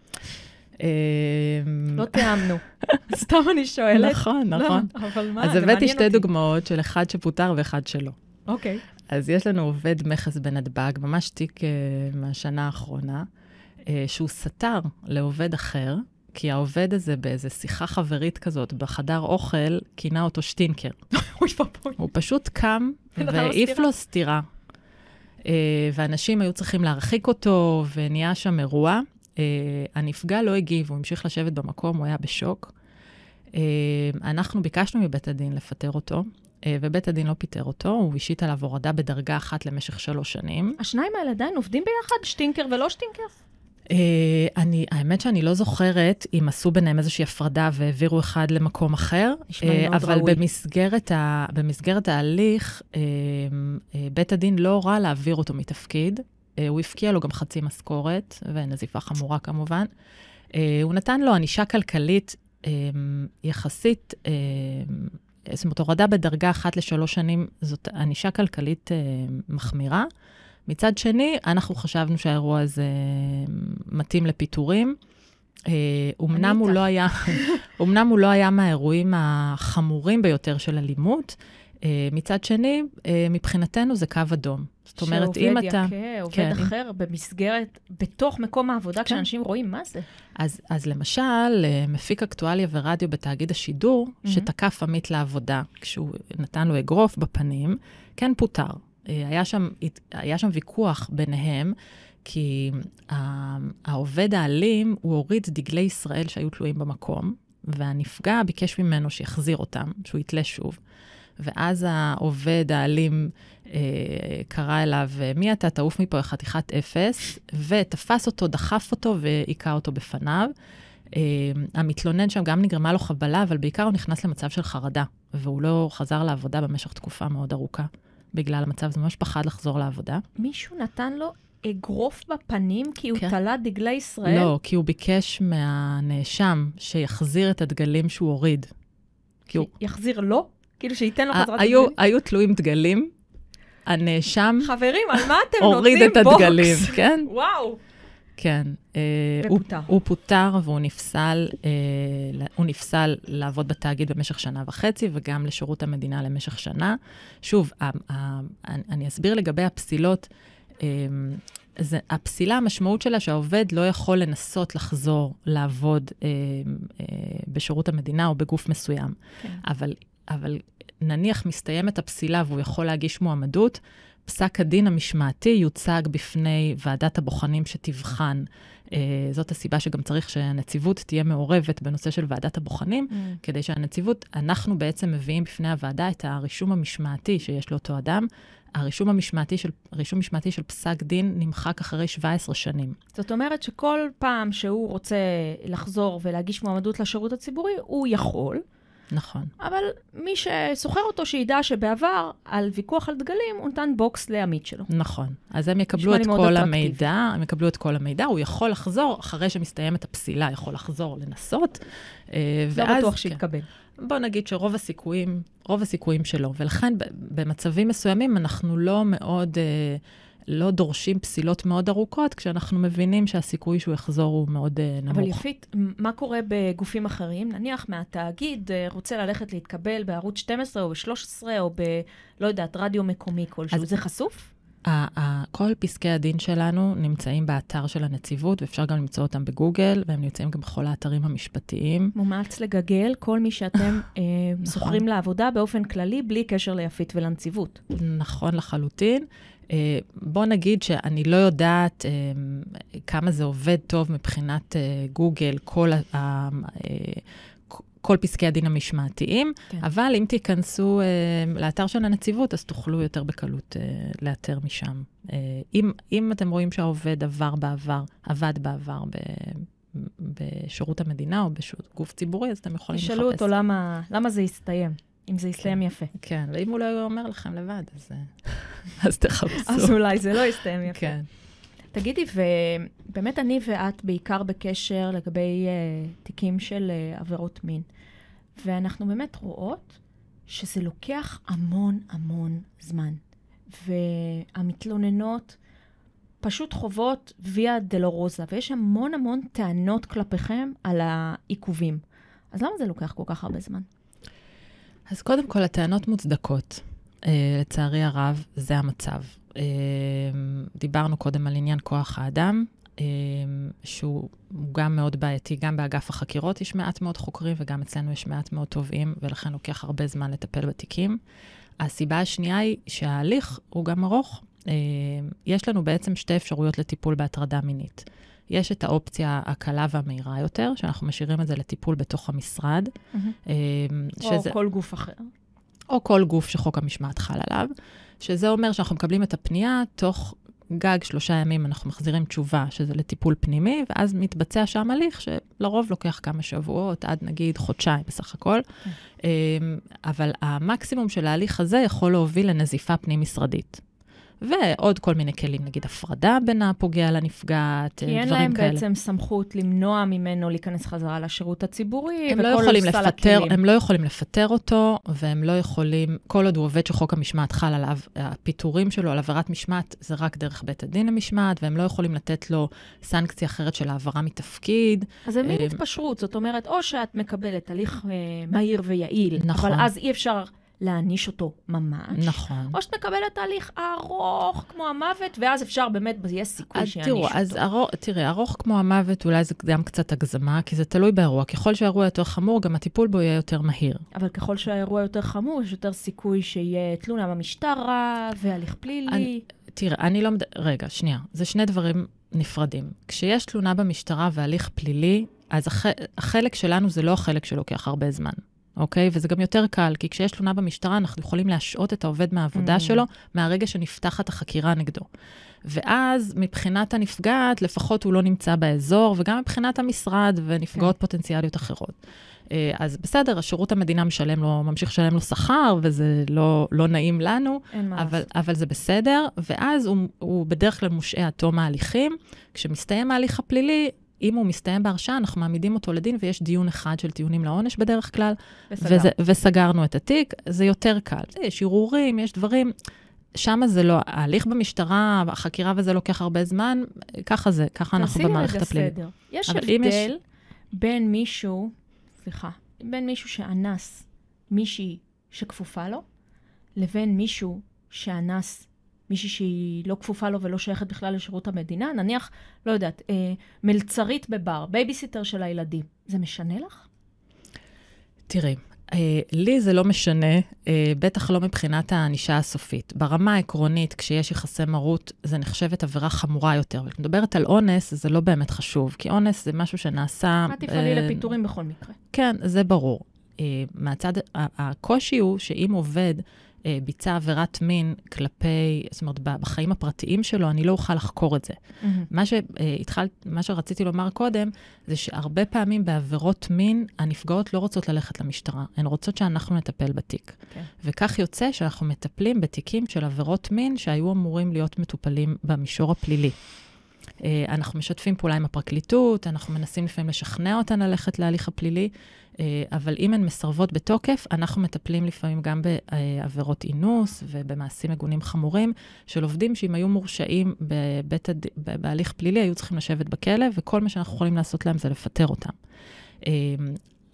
אה, לא תיאמנו. סתם אני שואלת. נכון, לא, נכון. אבל מה, אז זה הבאתי מעניין שתי אותי. דוגמאות של אחד שפוטר ואחד שלא. אוקיי. אז יש לנו עובד מכס בנתב"ג, ממש תיק אה, מהשנה האחרונה, אה, שהוא סתר לעובד אחר, כי העובד הזה באיזו שיחה חברית כזאת בחדר אוכל, כינה אותו שטינקר. הוא פשוט קם והעיף. לו סטירה. אה, ואנשים היו צריכים להרחיק אותו, ונהיה שם אירוע. אה, הנפגע לא הגיב, הוא המשיך לשבת במקום, הוא היה בשוק. אה, אנחנו ביקשנו מבית הדין לפטר אותו, אה, ובית הדין לא פיטר אותו, הוא השית עליו הורדה בדרגה אחת למשך שלוש שנים. השניים האלה עדיין עובדים ביחד? שטינקר ולא שטינקר? אה, אני, האמת שאני לא זוכרת אם עשו ביניהם איזושהי הפרדה והעבירו אחד למקום אחר, מאוד אבל ראוי. במסגרת, ה, במסגרת ההליך, אה, אה, בית הדין לא הורה להעביר אותו מתפקיד. אה, הוא הפקיע לו גם חצי משכורת, ונזיפה חמורה כמובן. אה, הוא נתן לו ענישה כלכלית אה, יחסית, זאת אומרת, הורדה בדרגה אחת לשלוש שנים, זאת ענישה כלכלית מחמירה. מצד שני, אנחנו חשבנו שהאירוע הזה מתאים לפיטורים. אומנם הוא. לא היה, אומנם הוא לא היה מהאירועים החמורים ביותר של אלימות, מצד שני, אה, מבחינתנו זה קו אדום. זאת אומרת, אם אתה... שעובד יכה, עובד כן. אחר במסגרת, בתוך מקום העבודה, כשאנשים רואים מה זה. אז, אז למשל, אה, מפיק אקטואליה ורדיו בתאגיד השידור, מהמם. שתקף עמית לעבודה כשהוא נתן לו אגרוף בפנים, כן פוטר. אה, היה שם, היה שם ויכוח ביניהם, כי העובד האלים, הוא הוריד דגלי ישראל שהיו תלויים במקום, והנפגע ביקש ממנו שיחזיר אותם, שהוא יתלה שוב. ואז העובד האלים אה, קרא אליו, מי אתה? תעוף מפה, חתיכת אפס, ותפס אותו, דחף אותו והיכה אותו בפניו. אה, המתלונן שם גם נגרמה לו חבלה, אבל בעיקר הוא נכנס למצב של חרדה, והוא לא חזר לעבודה במשך תקופה מאוד ארוכה בגלל המצב, זה ממש פחד לחזור לעבודה. מישהו נתן לו אגרוף בפנים כי הוא כן. תלה דגלי ישראל? לא, כי הוא ביקש מהנאשם שיחזיר את הדגלים שהוא הוריד. כי הוא... יחזיר לו? כאילו שייתן לו חזרת היו, דגלים? היו תלויים דגלים, הנאשם חברים, על מה אתם הוריד נותנים את בוקס? הדגלים, כן? וואו. כן. אה, הוא, ופוטר. הוא פוטר והוא נפסל, אה, הוא נפסל לעבוד בתאגיד במשך שנה וחצי, וגם לשירות המדינה למשך שנה. שוב, אני- אסביר לגבי הפסילות. אה, זה, הפסילה, המשמעות שלה שהעובד לא יכול לנסות לחזור לעבוד אה, אה, בשירות המדינה או בגוף מסוים. כן. אבל, אבל נניח מסתיימת הפסילה והוא יכול להגיש מועמדות, פסק הדין המשמעתי יוצג בפני ועדת הבוחנים שתבחן. אה, זאת הסיבה שגם צריך שהנציבות תהיה מעורבת בנושא של ועדת הבוחנים, Mm. כדי שהנציבות, אנחנו בעצם מביאים בפני הוועדה את הרישום המשמעתי שיש לאותו אדם. הרישום המשמעתי של, רישום משמעתי של פסק דין נמחק אחרי 17 שנים. זאת אומרת שכל פעם שהוא רוצה לחזור ולהגיש מועמדות לשירות הציבורי, הוא יכול, נכון. אבל מי שסוחר אותו, שידע שבעבר, על ויכוח על דגלים, הוא נתן בוקס לעמית שלו. נכון. אז הם יקבלו את כל. המידע, הם יקבלו את כל המידע, הוא יכול לחזור, אחרי שמסתיימת הפסילה, יכול לחזור לנסות. אה, לא ואז- בטוח כן. שיתקבל. בוא נגיד שרוב הסיכויים, רוב הסיכויים שלו, ולכן במצבים מסוימים אנחנו לא מאוד, אה, לא דורשים פסילות מאוד ארוכות, כשאנחנו מבינים שהסיכוי שהוא יחזור הוא מאוד אה, נמוך. אבל יפית, מה קורה בגופים אחרים? נניח מהתאגיד אה, רוצה ללכת להתקבל בערוץ 12 או ב-13 או ב... לא יודעת, רדיו מקומי כלשהו. אז- זה חשוף? כל פסקי הדין שלנו נמצאים באתר של הנציבות, ואפשר גם למצוא אותם בגוגל, והם נמצאים גם בכל האתרים המשפטיים. מומלץ לגגל כל מי שאתם אה, נכון. לעבודה באופן כללי, בלי קשר ליפית ולנציבות. נכון לחלוטין. אה, בוא נגיד שאני לא יודעת אה, כמה זה עובד טוב מבחינת אה, גוגל, כל, ה- כל פסקי הדין המשמעתיים, כן. אבל אם תיכנסו אה, לאתר של הנציבות, אז תוכלו יותר בקלות אה, לאתר משם. אה, אם, אם אתם רואים שהעובד עבר בעבר, עבד בעבר ב, בשירות המדינה או בגוף ציבורי, אז אתם יכולים לחפש. תשאלו אותו למה, למה זה יסתיים, אם זה יסתיים יפה. כן, ואם הוא לא אומר לכם לבד, אז, אה, אז תחפשו. אז אולי זה לא יסתיים יפה. כן. תגידי, ובאמת אני ואת בעיקר בקשר לגבי uh, תיקים של uh, עבירות מין, ואנחנו באמת רואות שזה לוקח המון המון זמן, והמתלוננות פשוט חוות ויה דלרוזה, ויש המון המון טענות כלפיכם על העיכובים. אז למה זה לוקח כל כך הרבה זמן? אז קודם כל, הטענות מוצדקות. Uh, לצערי הרב, זה המצב. Uh, דיברנו קודם על עניין כוח האדם, uh, שהוא גם מאוד בעייתי, גם באגף החקירות יש מעט מאוד חוקרים וגם אצלנו יש מעט מאוד תובעים, ולכן לוקח הרבה זמן לטפל בתיקים. הסיבה השנייה היא שההליך הוא גם ארוך. יש לנו בעצם שתי אפשרויות לטיפול בהטרדה מינית. יש את האופציה הקלה והמהירה יותר, שאנחנו משאירים את זה לטיפול בתוך המשרד. אה, או כל גוף אחר. או כל גוף שחוק המשמעת חל עליו, שזה אומר שאנחנו מקבלים את הפנייה תוך גג שלושה ימים אנחנו מחזירים תשובה, שזה לטיפול פנימי, ואז מתבצע שם הליך שלרוב לוקח כמה שבועות, עד נגיד חודשיים בסך הכל. אמ, אבל המקסימום של ההליך הזה יכול להוביל לנזיפה פנים-משרדית. ועוד כל מיני כלים, נגיד הפרדה בין הפוגע לנפגעת, כי דברים אין כאלה. להם בעצם סמכות למנוע ממנו להיכנס חזרה לשירות הציבורי, הם לא יכולים לפטר. הם לא יכולים לפטר אותו, והם לא יכולים, כל עוד הוא עובד שחוק המשמעת חל עליו, הפיטורים שלו על עבירת משמעת זה רק דרך בית הדין למשמעת, והם לא יכולים לתת לו סנקציה אחרת של העברה מתפקיד. אז זה מין אה, התפשרות, זאת אומרת, או שאת מקבלת הליך אה, מהיר ויעיל, נכון. אבל אז אי אפשר להעניש אותו ממש. נכון. או שאת מקבלת תהליך ארוך כמו המוות, ואז אפשר באמת, יש סיכוי תראו, אותו. אז ארוך, תראה, ארוך כמו המוות אולי זה גם קצת הגזמה, כי זה תלוי באירוע. ככל שהאירוע יותר חמור, גם הטיפול בו יהיה יותר מהיר. אבל ככל שהאירוע יותר חמור, יש יותר סיכוי שיהיה תלונה במשטרה והליך פלילי. אני- תראה, אני לא... מד... רגע, שנייה. זה שני דברים נפרדים. כשיש תלונה במשטרה והליך פלילי, אז הח... החלק שלנו זה לא החלק שלוקח הרבה זמן, אוקיי? וזה גם יותר קל, כי כשיש תלונה במשטרה, אנחנו יכולים להשעות את העובד מהעבודה Mm. שלו מהרגע שנפתחת החקירה נגדו. ואז מבחינת הנפגעת, לפחות הוא לא נמצא באזור, וגם מבחינת המשרד ונפגעות כן. פוטנציאליות אחרות. אה, אז בסדר, השירות המדינה משלם לו, ממשיך לשלם לו שכר, וזה לא, לא נעים לנו, אבל. אבל זה בסדר, ואז הוא, הוא בדרך כלל מושעה עד תום ההליכים. כשמסתיים ההליך הפלילי, אם הוא מסתיים בהרשעה, אנחנו מעמידים אותו לדין, ויש דיון אחד של טיעונים לעונש בדרך כלל, בסדר. וזה, וסגרנו את התיק. זה יותר קל. יש ערעורים, יש דברים, שם זה לא, ההליך במשטרה, החקירה וזה לוקח הרבה זמן, ככה זה, ככה אנחנו תעשי לי במערכת רגע הפלילית. סדר. יש אם יש- הבדל בין מישהו, סליחה, בין מישהו שאנס מישהי שכפופה לו, לבין מישהו שאנס מישהי שהיא לא כפופה לו ולא שייכת בכלל לשירות המדינה, נניח, לא יודעת, אה, מלצרית בבר, בייביסיטר של הילדים. זה משנה לך? תראי, אה, לי זה לא משנה, אה, בטח לא מבחינת הענישה הסופית. ברמה העקרונית, כשיש יחסי מרות, זה נחשבת עבירה חמורה יותר. וכשאת מדברת על אונס, זה לא באמת חשוב, כי אונס זה משהו שנעשה... את תפעלי אה, לפיטורים בכל מקרה. כן, זה ברור. אה, מהצד, הקושי הוא שאם עובד ביצע עבירת מין כלפי, זאת אומרת, בחיים הפרטיים שלו, אני לא אוכל לחקור את זה. מה, שהתחל, מה שרציתי לומר קודם, זה שהרבה פעמים בעבירות מין, הנפגעות לא רוצות ללכת למשטרה, הן רוצות שאנחנו נטפל בתיק. כן. וכך יוצא שאנחנו מטפלים בתיקים של עבירות מין שהיו אמורים להיות מטופלים במישור הפלילי. אה, אנחנו משתפים פעולה עם הפרקליטות, אנחנו מנסים לפעמים לשכנע אותן ללכת להליך הפלילי, אה, אבל אם הן מסרבות בתוקף, אנחנו מטפלים לפעמים גם בעבירות אינוס ובמעשים מגונים חמורים של עובדים שאם היו מורשעים בבית הד... בהליך פלילי, היו צריכים לשבת בכלא, וכל מה שאנחנו יכולים לעשות להם זה לפטר אותם.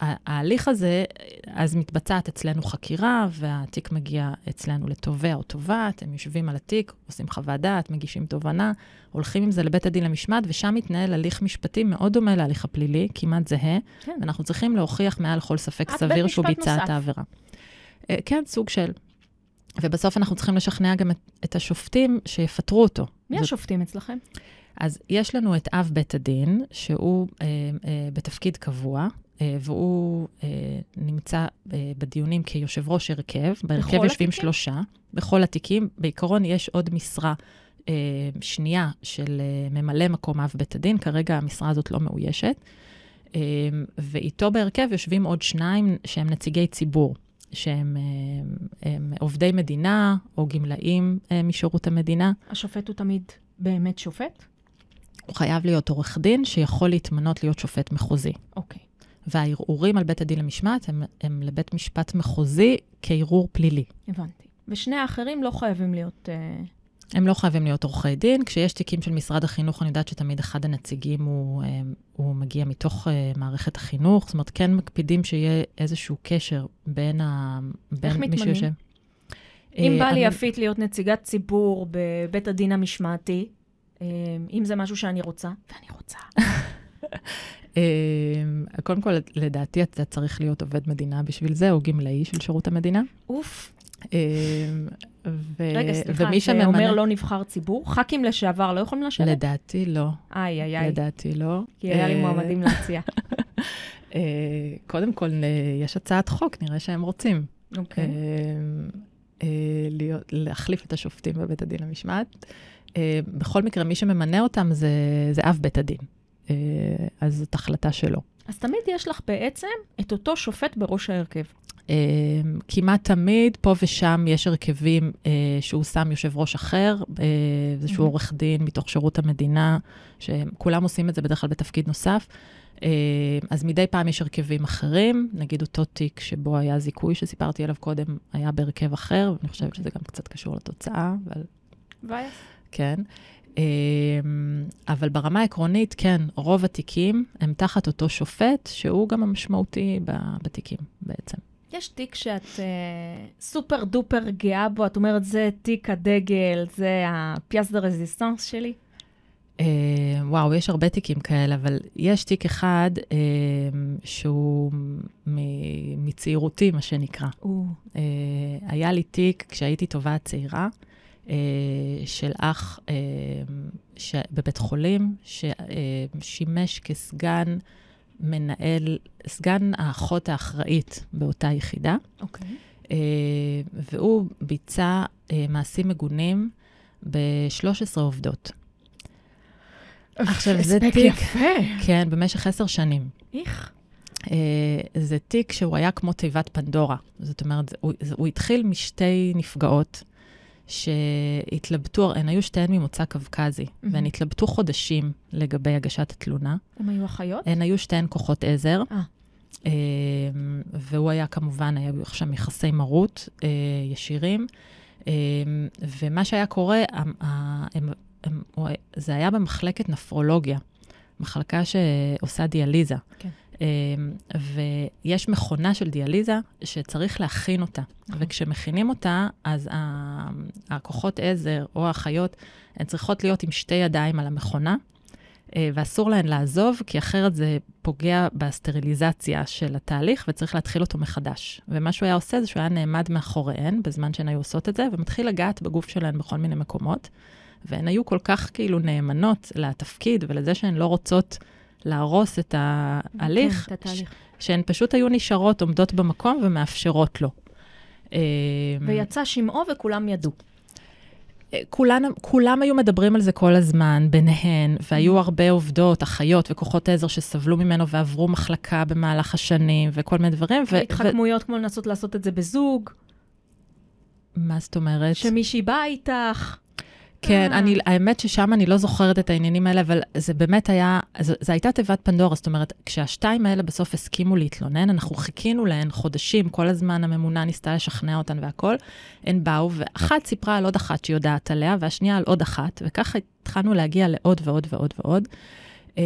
ההליך הזה, אז מתבצעת אצלנו חקירה, והתיק מגיע אצלנו לתובע או תובעת, הם יושבים על התיק, עושים חוות דעת, מגישים תובנה, הולכים עם זה לבית הדין למשמעת, ושם מתנהל הליך משפטי מאוד דומה להליך הפלילי, כמעט זהה, כן. ואנחנו צריכים להוכיח מעל לכל ספק סביר שהוא ביצע נוסף. את העבירה. אה, כן, סוג של. ובסוף אנחנו צריכים לשכנע גם את, את השופטים שיפטרו אותו. מי זאת- השופטים אצלכם? אז יש לנו את אב בית הדין, שהוא אה, אה, בתפקיד קבוע, והוא אה, נמצא אה, בדיונים כיושב ראש הרכב. בהרכב יושבים התיקים? שלושה, בכל התיקים. בעיקרון יש עוד משרה אה, שנייה של אה, ממלא מקום אב בית הדין, כרגע המשרה הזאת לא מאוישת. אה, ואיתו בהרכב יושבים עוד שניים שהם נציגי ציבור. שהם אה, הם עובדי מדינה או גמלאים אה, משירות המדינה. השופט הוא תמיד באמת שופט? הוא חייב להיות עורך דין שיכול להתמנות להיות שופט מחוזי. אוקיי. והערעורים על בית הדין למשמעת הם, הם לבית משפט מחוזי כערעור פלילי. הבנתי. ושני האחרים לא חייבים להיות... אה, הם לא חייבים להיות עורכי דין. כשיש תיקים של משרד החינוך, אני יודעת שתמיד אחד הנציגים הוא, אה, הוא מגיע מתוך אה, מערכת החינוך. זאת אומרת, כן מקפידים שיהיה איזשהו קשר בין, ה, בין מי? שיושב. אם בא לי אני- יפית להיות נציגת ציבור בבית הדין המשמעתי, אה, אם זה משהו שאני רוצה, ואני רוצה. אה, קודם כל, לדעתי אתה צריך להיות עובד מדינה בשביל זה, או גמלאי של שירות המדינה. אוף. אה, ו- רגע, סליחה, ומי זה שממנה- אומר לא נבחר ציבור? ח"כים לשעבר לא יכולים לשבת? לדעתי לא. איי, איי, איי. לדעתי לא. כי היה לי אה, מועמדים להציע. קודם כל, יש הצעת חוק, נראה שהם רוצים. אוקיי. להיות, להחליף את השופטים בבית הדין למשמעת. בכל מקרה, מי שממנה אותם זה, זה אב בית הדין. אה, אז זאת החלטה שלו. אז תמיד יש לך בעצם את אותו שופט בראש ההרכב. אה, כמעט תמיד, פה ושם יש הרכבים אה, שהוא שם יושב ראש אחר, איזשהו Mhm. עורך דין מתוך שירות המדינה, שכולם עושים את זה בדרך כלל בתפקיד נוסף. אז מדי פעם יש הרכבים אחרים, נגיד אותו תיק שבו היה זיכוי שסיפרתי עליו קודם, היה בהרכב אחר, ואני חושבת שזה גם קצת קשור לתוצאה, אבל מבאס. כן. אמ, אבל ברמה העקרונית, כן, רוב התיקים הם תחת אותו שופט, שהוא גם המשמעותי בתיקים בעצם. יש תיק שאת אה, סופר דופר גאה בו, את אומרת, זה תיק הדגל, זה ה pièce de résistance שלי. אה, וואו, יש הרבה תיקים כאלה, אבל יש תיק אחד אה, שהוא מ- מצעירותי, מה שנקרא. אה, היה לי תיק כשהייתי תובעת צעירה, של אח אה, ש... בבית חולים, ששימש כסגן מנהל, סגן האחות האחראית באותה יחידה, אוקיי. אה, והוא ביצע אה, מעשים מגונים ב-13 עובדות. עכשיו, זה הספק תיק- יפה. כן, במשך עשר שנים. איך? אה, זה תיק שהוא היה כמו תיבת פנדורה. זאת אומרת, זה- הוא, זה- הוא התחיל משתי נפגעות שהתלבטו, הן היו שתיהן ממוצא קווקזי, מהמם. והן התלבטו חודשים לגבי הגשת התלונה. הם היו אחיות? הן היו שתיהן כוחות עזר. אה. אה, והוא היה כמובן, היו שם יחסי מרות אה, ישירים. אה, ומה שהיה קורה, הם, הם, הם, זה היה במחלקת נפרולוגיה, מחלקה שעושה דיאליזה. כן. אה, ויש מכונה של דיאליזה שצריך להכין אותה. נכון. וכשמכינים אותה, אז הכוחות עזר או האחיות, הן צריכות להיות עם שתי ידיים על המכונה. אה, ואסור להן לעזוב, כי אחרת זה פוגע בסטריליזציה של התהליך, וצריך להתחיל אותו מחדש. ומה שהוא היה עושה זה שהוא היה נעמד מאחוריהן, בזמן שהן היו עושות את זה, ומתחיל לגעת בגוף שלהן בכל מיני מקומות. והן היו כל כך כאילו נאמנות לתפקיד ולזה שהן לא רוצות להרוס את ההליך, כן, את התהליך. שהן פשוט היו נשארות, עומדות במקום ומאפשרות לו. אה, ויצא שמעו וכולם ידעו. כולן, כולם היו מדברים על זה כל הזמן, ביניהן, והיו הרבה עובדות, אחיות וכוחות עזר שסבלו ממנו ועברו מחלקה במהלך השנים וכל מיני דברים. ו- התחכמויות כמו לנסות לעשות את זה בזוג, מה זאת אומרת? שמישהי באה איתך. כן, אה. אני, האמת ששם אני לא זוכרת את העניינים האלה, אבל זה באמת היה, זו, זו הייתה תיבת פנדורה, זאת אומרת, כשהשתיים האלה בסוף הסכימו להתלונן, אנחנו חיכינו להן חודשים, כל הזמן הממונה ניסתה לשכנע אותן והכול, הן באו, ואחת סיפרה על עוד אחת שהיא יודעת עליה, והשנייה על עוד אחת, וככה התחלנו להגיע לעוד ועוד ועוד ועוד. אה,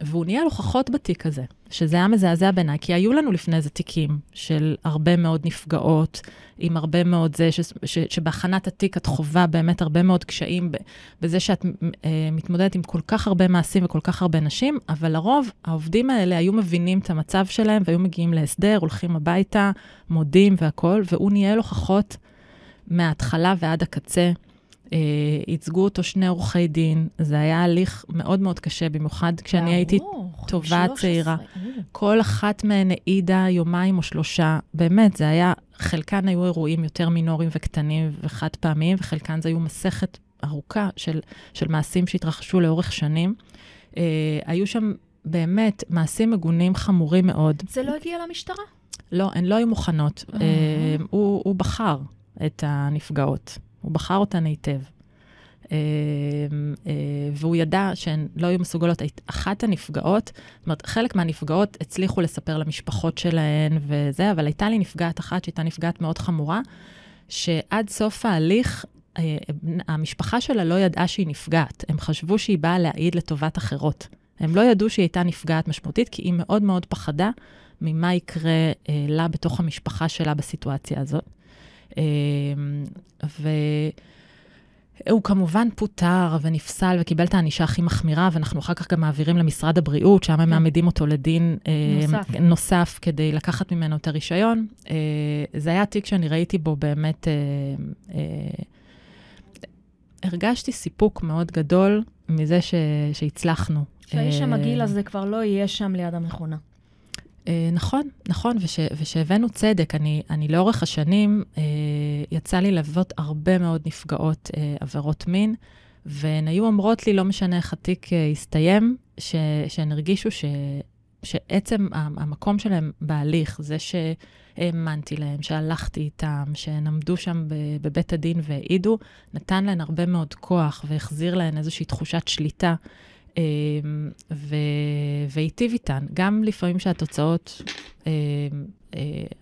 והוא ניהל הוכחות בתיק הזה, שזה היה מזעזע בעיניי, כי היו לנו לפני זה תיקים של הרבה מאוד נפגעות, עם הרבה מאוד זה, ש, ש, שבהכנת התיק את חווה באמת הרבה מאוד קשיים בזה שאת אה, מתמודדת עם כל כך הרבה מעשים וכל כך הרבה נשים, אבל לרוב העובדים האלה היו מבינים את המצב שלהם והיו מגיעים להסדר, הולכים הביתה, מודים והכול, והוא ניהל הוכחות מההתחלה ועד הקצה. אה, ייצגו אותו שני עורכי דין, זה היה הליך מאוד מאוד קשה, במיוחד כשאני הייתי 13. צעירה. כל אחת מהן העידה יומיים או שלושה. באמת, זה היה, חלקן היו אירועים יותר מינוריים וקטנים וחד פעמיים, וחלקן זה היו מסכת ארוכה של, של מעשים שהתרחשו לאורך שנים. אה, היו שם באמת מעשים מגונים חמורים מאוד. זה לא הגיע למשטרה? לא, הן לא היו מוכנות. אה. אה, הוא, הוא בחר את הנפגעות, הוא בחר אותן היטב. אה, אה, והוא ידע שהן לא היו מסוגלות. אחת הנפגעות, זאת אומרת, חלק מהנפגעות הצליחו לספר למשפחות שלהן וזה, אבל הייתה לי נפגעת אחת שהייתה נפגעת מאוד חמורה, שעד סוף ההליך, אה, המשפחה שלה לא ידעה שהיא נפגעת. הם חשבו שהיא באה להעיד לטובת אחרות. הם לא ידעו שהיא הייתה נפגעת משמעותית, כי היא מאוד מאוד פחדה ממה יקרה אה, לה בתוך המשפחה שלה בסיטואציה הזאת. אה, והוא כמובן פוטר ונפסל וקיבל את הענישה הכי מחמירה, ואנחנו אחר כך גם מעבירים למשרד הבריאות, שם הם כן. מעמידים אותו לדין אה, נוסף. נוסף כדי לקחת ממנו את הרישיון. אה, זה היה תיק שאני ראיתי בו באמת... אה, אה, הרגשתי סיפוק מאוד גדול מזה ש, שהצלחנו. שהאיש המגעיל הזה כבר לא יהיה שם ליד המכונה. אה, נכון, נכון, וש, ושהבאנו צדק. אני, אני לאורך השנים, אה, יצא לי ללוות הרבה מאוד נפגעות אה, עבירות מין, והן היו אומרות לי, לא משנה איך התיק אה, הסתיים, ש, שהן הרגישו ש, שעצם המקום שלהם בהליך, זה שהאמנתי להם, שהלכתי איתם, שהן עמדו שם בבית הדין והעידו, נתן להן הרבה מאוד כוח והחזיר להן איזושהי תחושת שליטה. והיטיב איתן. גם לפעמים שהתוצאות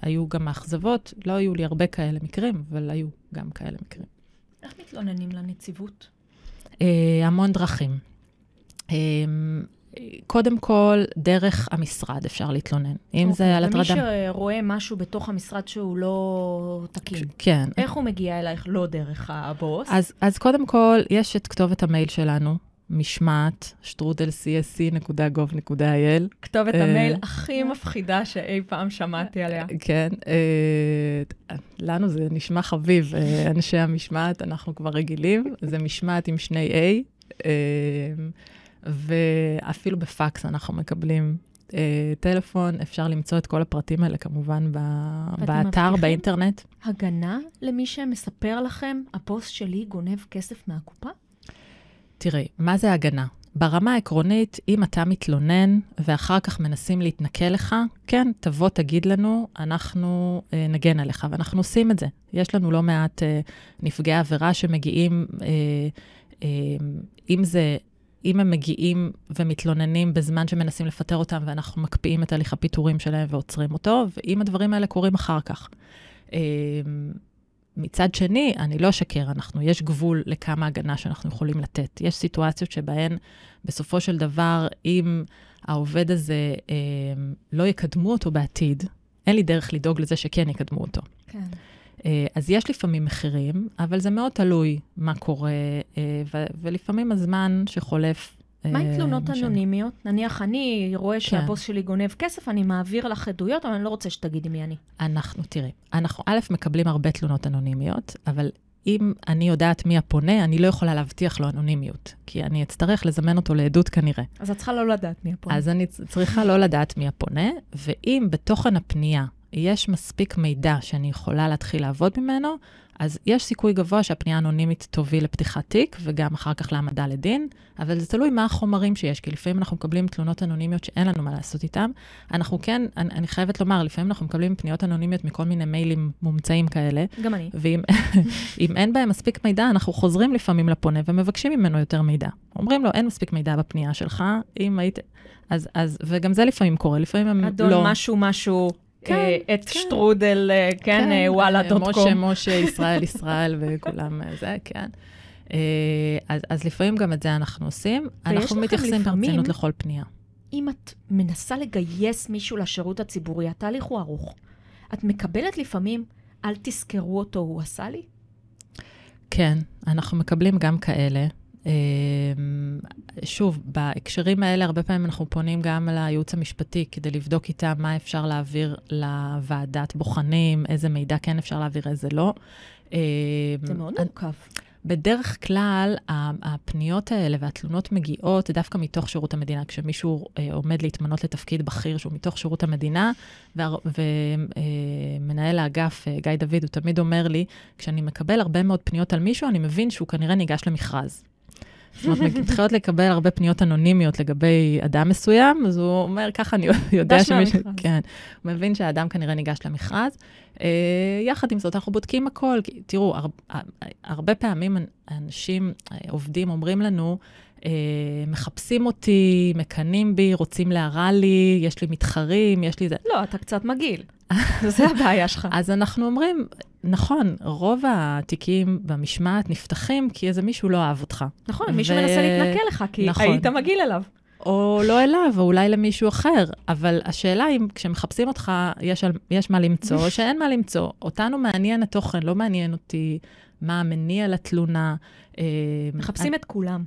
היו גם מאכזבות, לא היו לי הרבה כאלה מקרים, אבל היו גם כאלה מקרים. איך מתלוננים לנציבות? אה, המון דרכים. אה, קודם כל, דרך המשרד אפשר להתלונן. אם okay, זה אוקיי, על הטרדה... ומי שרואה משהו בתוך המשרד שהוא לא תקין, כן. איך הוא מגיע אלייך לא דרך הבוס? אז, אז קודם כל, יש את כתובת המייל שלנו, משמעת, שטרודל.csc.gov.il. כתובת המייל הכי מפחידה שאי פעם שמעתי עליה. כן, לנו זה נשמע חביב, אנשי המשמעת, אנחנו כבר רגילים, זה משמעת עם שני A, ואפילו בפקס אנחנו מקבלים טלפון, אפשר למצוא את כל הפרטים האלה כמובן באתר, באינטרנט. הגנה למי שמספר לכם, הפוסט שלי גונב כסף מהקופה? תראי, מה זה הגנה? ברמה העקרונית, אם אתה מתלונן ואחר כך מנסים להתנכל לך, כן, תבוא, תגיד לנו, אנחנו אה, נגן עליך, ואנחנו עושים את זה. יש לנו לא מעט אה, נפגעי עבירה שמגיעים, אה, אה, אם זה, אם הם מגיעים ומתלוננים בזמן שמנסים לפטר אותם, ואנחנו מקפיאים את הליך הפיטורים שלהם ועוצרים אותו, ואם הדברים האלה קורים אחר כך. אה, מצד שני, אני לא אשקר, אנחנו, יש גבול לכמה הגנה שאנחנו יכולים לתת. יש סיטואציות שבהן בסופו של דבר, אם העובד הזה אה, לא יקדמו אותו בעתיד, אין לי דרך לדאוג לזה שכן יקדמו אותו. כן. אה, אז יש לפעמים מחירים, אבל זה מאוד תלוי מה קורה, אה, ו- ולפעמים הזמן שחולף מה עם תלונות אנונימיות? נניח אני רואה כן. שהבוס שלי גונב כסף, אני מעביר לך עדויות, אבל אני לא רוצה שתגידי מי אני. אנחנו, תראי, אנחנו א', מקבלים הרבה תלונות אנונימיות, אבל אם אני יודעת מי הפונה, אני לא יכולה להבטיח לו אנונימיות, כי אני אצטרך לזמן אותו לעדות כנראה. אז את צריכה לא לדעת מי הפונה. אז אני צריכה לא לדעת מי הפונה, ואם בתוכן הפנייה יש מספיק מידע שאני יכולה להתחיל לעבוד ממנו, אז יש סיכוי גבוה שהפנייה האנונימית תוביל לפתיחת תיק, וגם אחר כך להעמדה לדין, אבל זה תלוי מה החומרים שיש, כי לפעמים אנחנו מקבלים תלונות אנונימיות שאין לנו מה לעשות איתן. אנחנו כן, אני, אני חייבת לומר, לפעמים אנחנו מקבלים פניות אנונימיות מכל מיני מיילים מומצאים כאלה. גם אני. ואם אין בהם מספיק מידע, אנחנו חוזרים לפעמים לפונה ומבקשים ממנו יותר מידע. אומרים לו, אין מספיק מידע בפנייה שלך, אם היית... אז, אז, וגם זה לפעמים קורה, לפעמים הם אדון, לא... אדון משהו, משהו. כן, אה, את כן. שטרודל, אה, כן, כן אה, וואלה דוט קום. משה, משה, ישראל, ישראל וכולם זה, כן. אז, אז לפעמים גם את זה אנחנו עושים. אנחנו מתייחסים ברצינות לכל פנייה. אם את מנסה לגייס מישהו לשירות הציבורי, התהליך הוא ארוך. את מקבלת לפעמים, אל תזכרו אותו, הוא עשה לי? כן, אנחנו מקבלים גם כאלה. אמ, שוב, בהקשרים האלה, הרבה פעמים אנחנו פונים גם לייעוץ המשפטי כדי לבדוק איתם מה אפשר להעביר לוועדת בוחנים, איזה מידע כן אפשר להעביר, איזה לא. אמ, זה מאוד מורכב. בדרך כלל, הפניות האלה והתלונות מגיעות דווקא מתוך שירות המדינה. כשמישהו אה, עומד להתמנות לתפקיד בכיר שהוא מתוך שירות המדינה, ומנהל אה, האגף, אה, גיא דוד, הוא תמיד אומר לי, כשאני מקבל הרבה מאוד פניות על מישהו, אני מבין שהוא כנראה ניגש למכרז. זאת אומרת, מתחילות לקבל הרבה פניות אנונימיות לגבי אדם מסוים, אז הוא אומר, ככה אני יודע שמישהו... כן, הוא מבין שהאדם כנראה ניגש למכרז. Uh, יחד עם זאת, אנחנו בודקים הכל. תראו, הר, הרבה פעמים אנשים, אה, עובדים, אומרים לנו, uh, מחפשים אותי, מקנאים בי, רוצים להרע לי, יש לי מתחרים, יש לי זה. לא, אתה קצת מגעיל. זה הבעיה שלך. אז אנחנו אומרים, נכון, רוב התיקים במשמעת נפתחים כי איזה מישהו לא אהב אותך. נכון, ו... מישהו מנסה להתנכל לך, כי נכון. היית מגעיל אליו. או לא אליו, או אולי למישהו אחר. אבל השאלה אם כשמחפשים אותך, יש, על, יש מה למצוא, או שאין מה למצוא. אותנו מעניין התוכן, לא מעניין אותי מה המניע לתלונה. אה, מחפשים את כולם.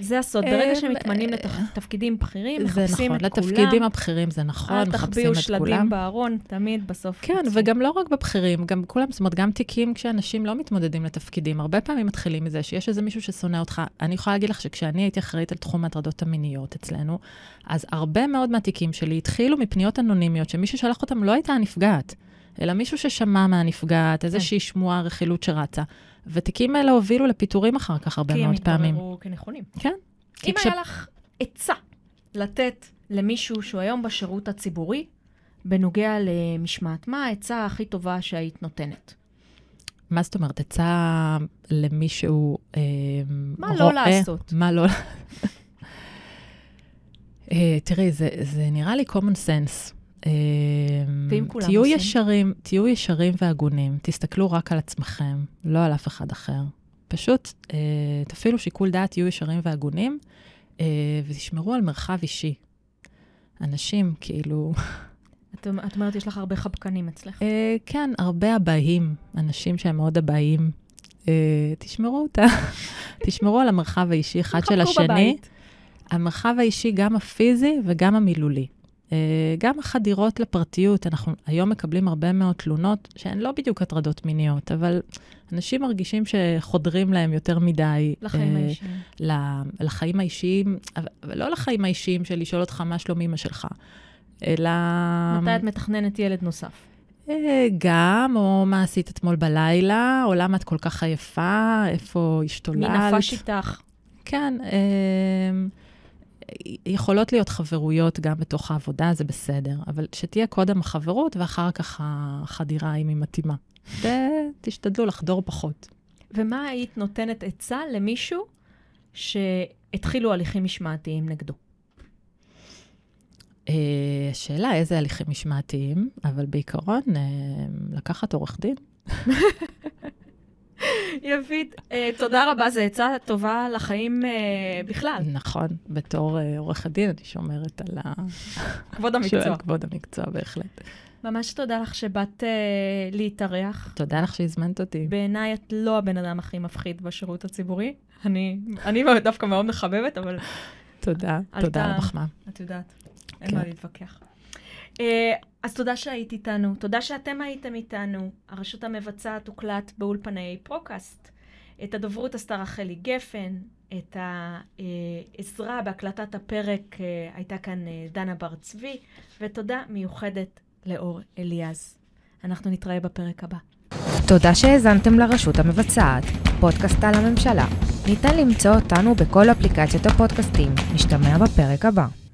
זה הסוד. ברגע שמתמנים אה, לתפקידים בכירים, מחפשים את כולם. זה נכון, לתפקידים הבכירים זה נכון, מחפשים את כולם. אל תחביאו שלדים בארון, תמיד בסוף. כן, וגם לא רק בבכירים, גם כולם, זאת אומרת, גם תיקים כשאנשים לא מתמודדים לתפקידים, הרבה פעמים מתחילים מזה שיש איזה מישהו ששונא אותך. אני יכולה להגיד לך שכשאני הייתי אחראית על תחום ההטרדות המיניות אצלנו, אז הרבה מאוד מהתיקים שלי התחילו מפניות אנונימיות, שמי ששלח אותם לא הייתה הנפגעת. אלא מישהו ששמע מהנפגעת, איזושהי כן. שמועה, רכילות שרצה. ותיקים אלה הובילו לפיטורים אחר כך הרבה מאוד פעמים. כי הם התבררו כנכונים. כן. אם כש- היה לך עצה לתת למישהו שהוא היום בשירות הציבורי, בנוגע למשמעת, מה העצה הכי טובה שהיית נותנת? מה זאת אומרת? עצה למישהו אה, מה רואה... לא לעשות? מה לא... אה, תראי, זה, זה נראה לי common sense. אה, כולם תהיו עושים? ישרים, תהיו ישרים והגונים, תסתכלו רק על עצמכם, לא על אף אחד אחר. פשוט אה, תפעילו שיקול דעת, תהיו ישרים והגונים, אה, ותשמרו על מרחב אישי. אנשים, כאילו, את, את אומרת, יש לך הרבה חבקנים אצלך. אה, כן, הרבה אבאים, אנשים שהם מאוד אבאים. אה, תשמרו אותה, תשמרו על המרחב האישי אחד של השני. בבית. המרחב האישי, גם הפיזי וגם המילולי. אה, גם החדירות לפרטיות, אנחנו היום מקבלים הרבה מאוד תלונות שהן לא בדיוק הטרדות מיניות, אבל אנשים מרגישים שחודרים להם יותר מדי. לחיים אה, האישיים. ל- לחיים האישיים, אבל לא לחיים האישיים של לשאול אותך מה שלום אמא שלך, אלא... מתי את מתכננת ילד נוסף? אה, גם, או מה עשית אתמול בלילה, או למה את כל כך עייפה, איפה השתוללת. מי נפש איתך? כן, אה, יכולות להיות חברויות גם בתוך העבודה, זה בסדר, אבל שתהיה קודם החברות ואחר כך החדירה, אם היא מתאימה. ותשתדלו לחדור פחות. ומה היית נותנת עצה למישהו שהתחילו הליכים משמעתיים נגדו? אה, השאלה איזה הליכים משמעתיים, אבל בעיקרון, אה, לקחת עורך דין. יפית, אה, תודה רבה, זו עצה טובה לחיים אה, בכלל. נכון, בתור אה, עורכת דין אני שומרת על ה... כבוד המקצוע. כבוד המקצוע, בהחלט. ממש תודה לך שבאת אה, להתארח. תודה לך שהזמנת אותי. בעיניי את לא הבן אדם הכי מפחיד בשירות הציבורי. אני, אני דווקא מאוד מחבבת, אבל תודה, תודה על המחמאה. את יודעת, אין כן. מה להתווכח. אה, אז תודה שהיית איתנו, תודה שאתם הייתם איתנו. הרשות המבצעת הוקלט באולפני פרוקאסט. את הדוברות עשתה רחלי גפן, את העזרה בהקלטת הפרק אה, הייתה כאן אה, דנה בר צבי, ותודה מיוחדת לאור אליעז. אנחנו נתראה בפרק הבא. תודה שהאזנתם לרשות המבצעת, פודקאסט על הממשלה. ניתן למצוא אותנו בכל אפליקציות הפודקאסטים. נשתמע בפרק הבא.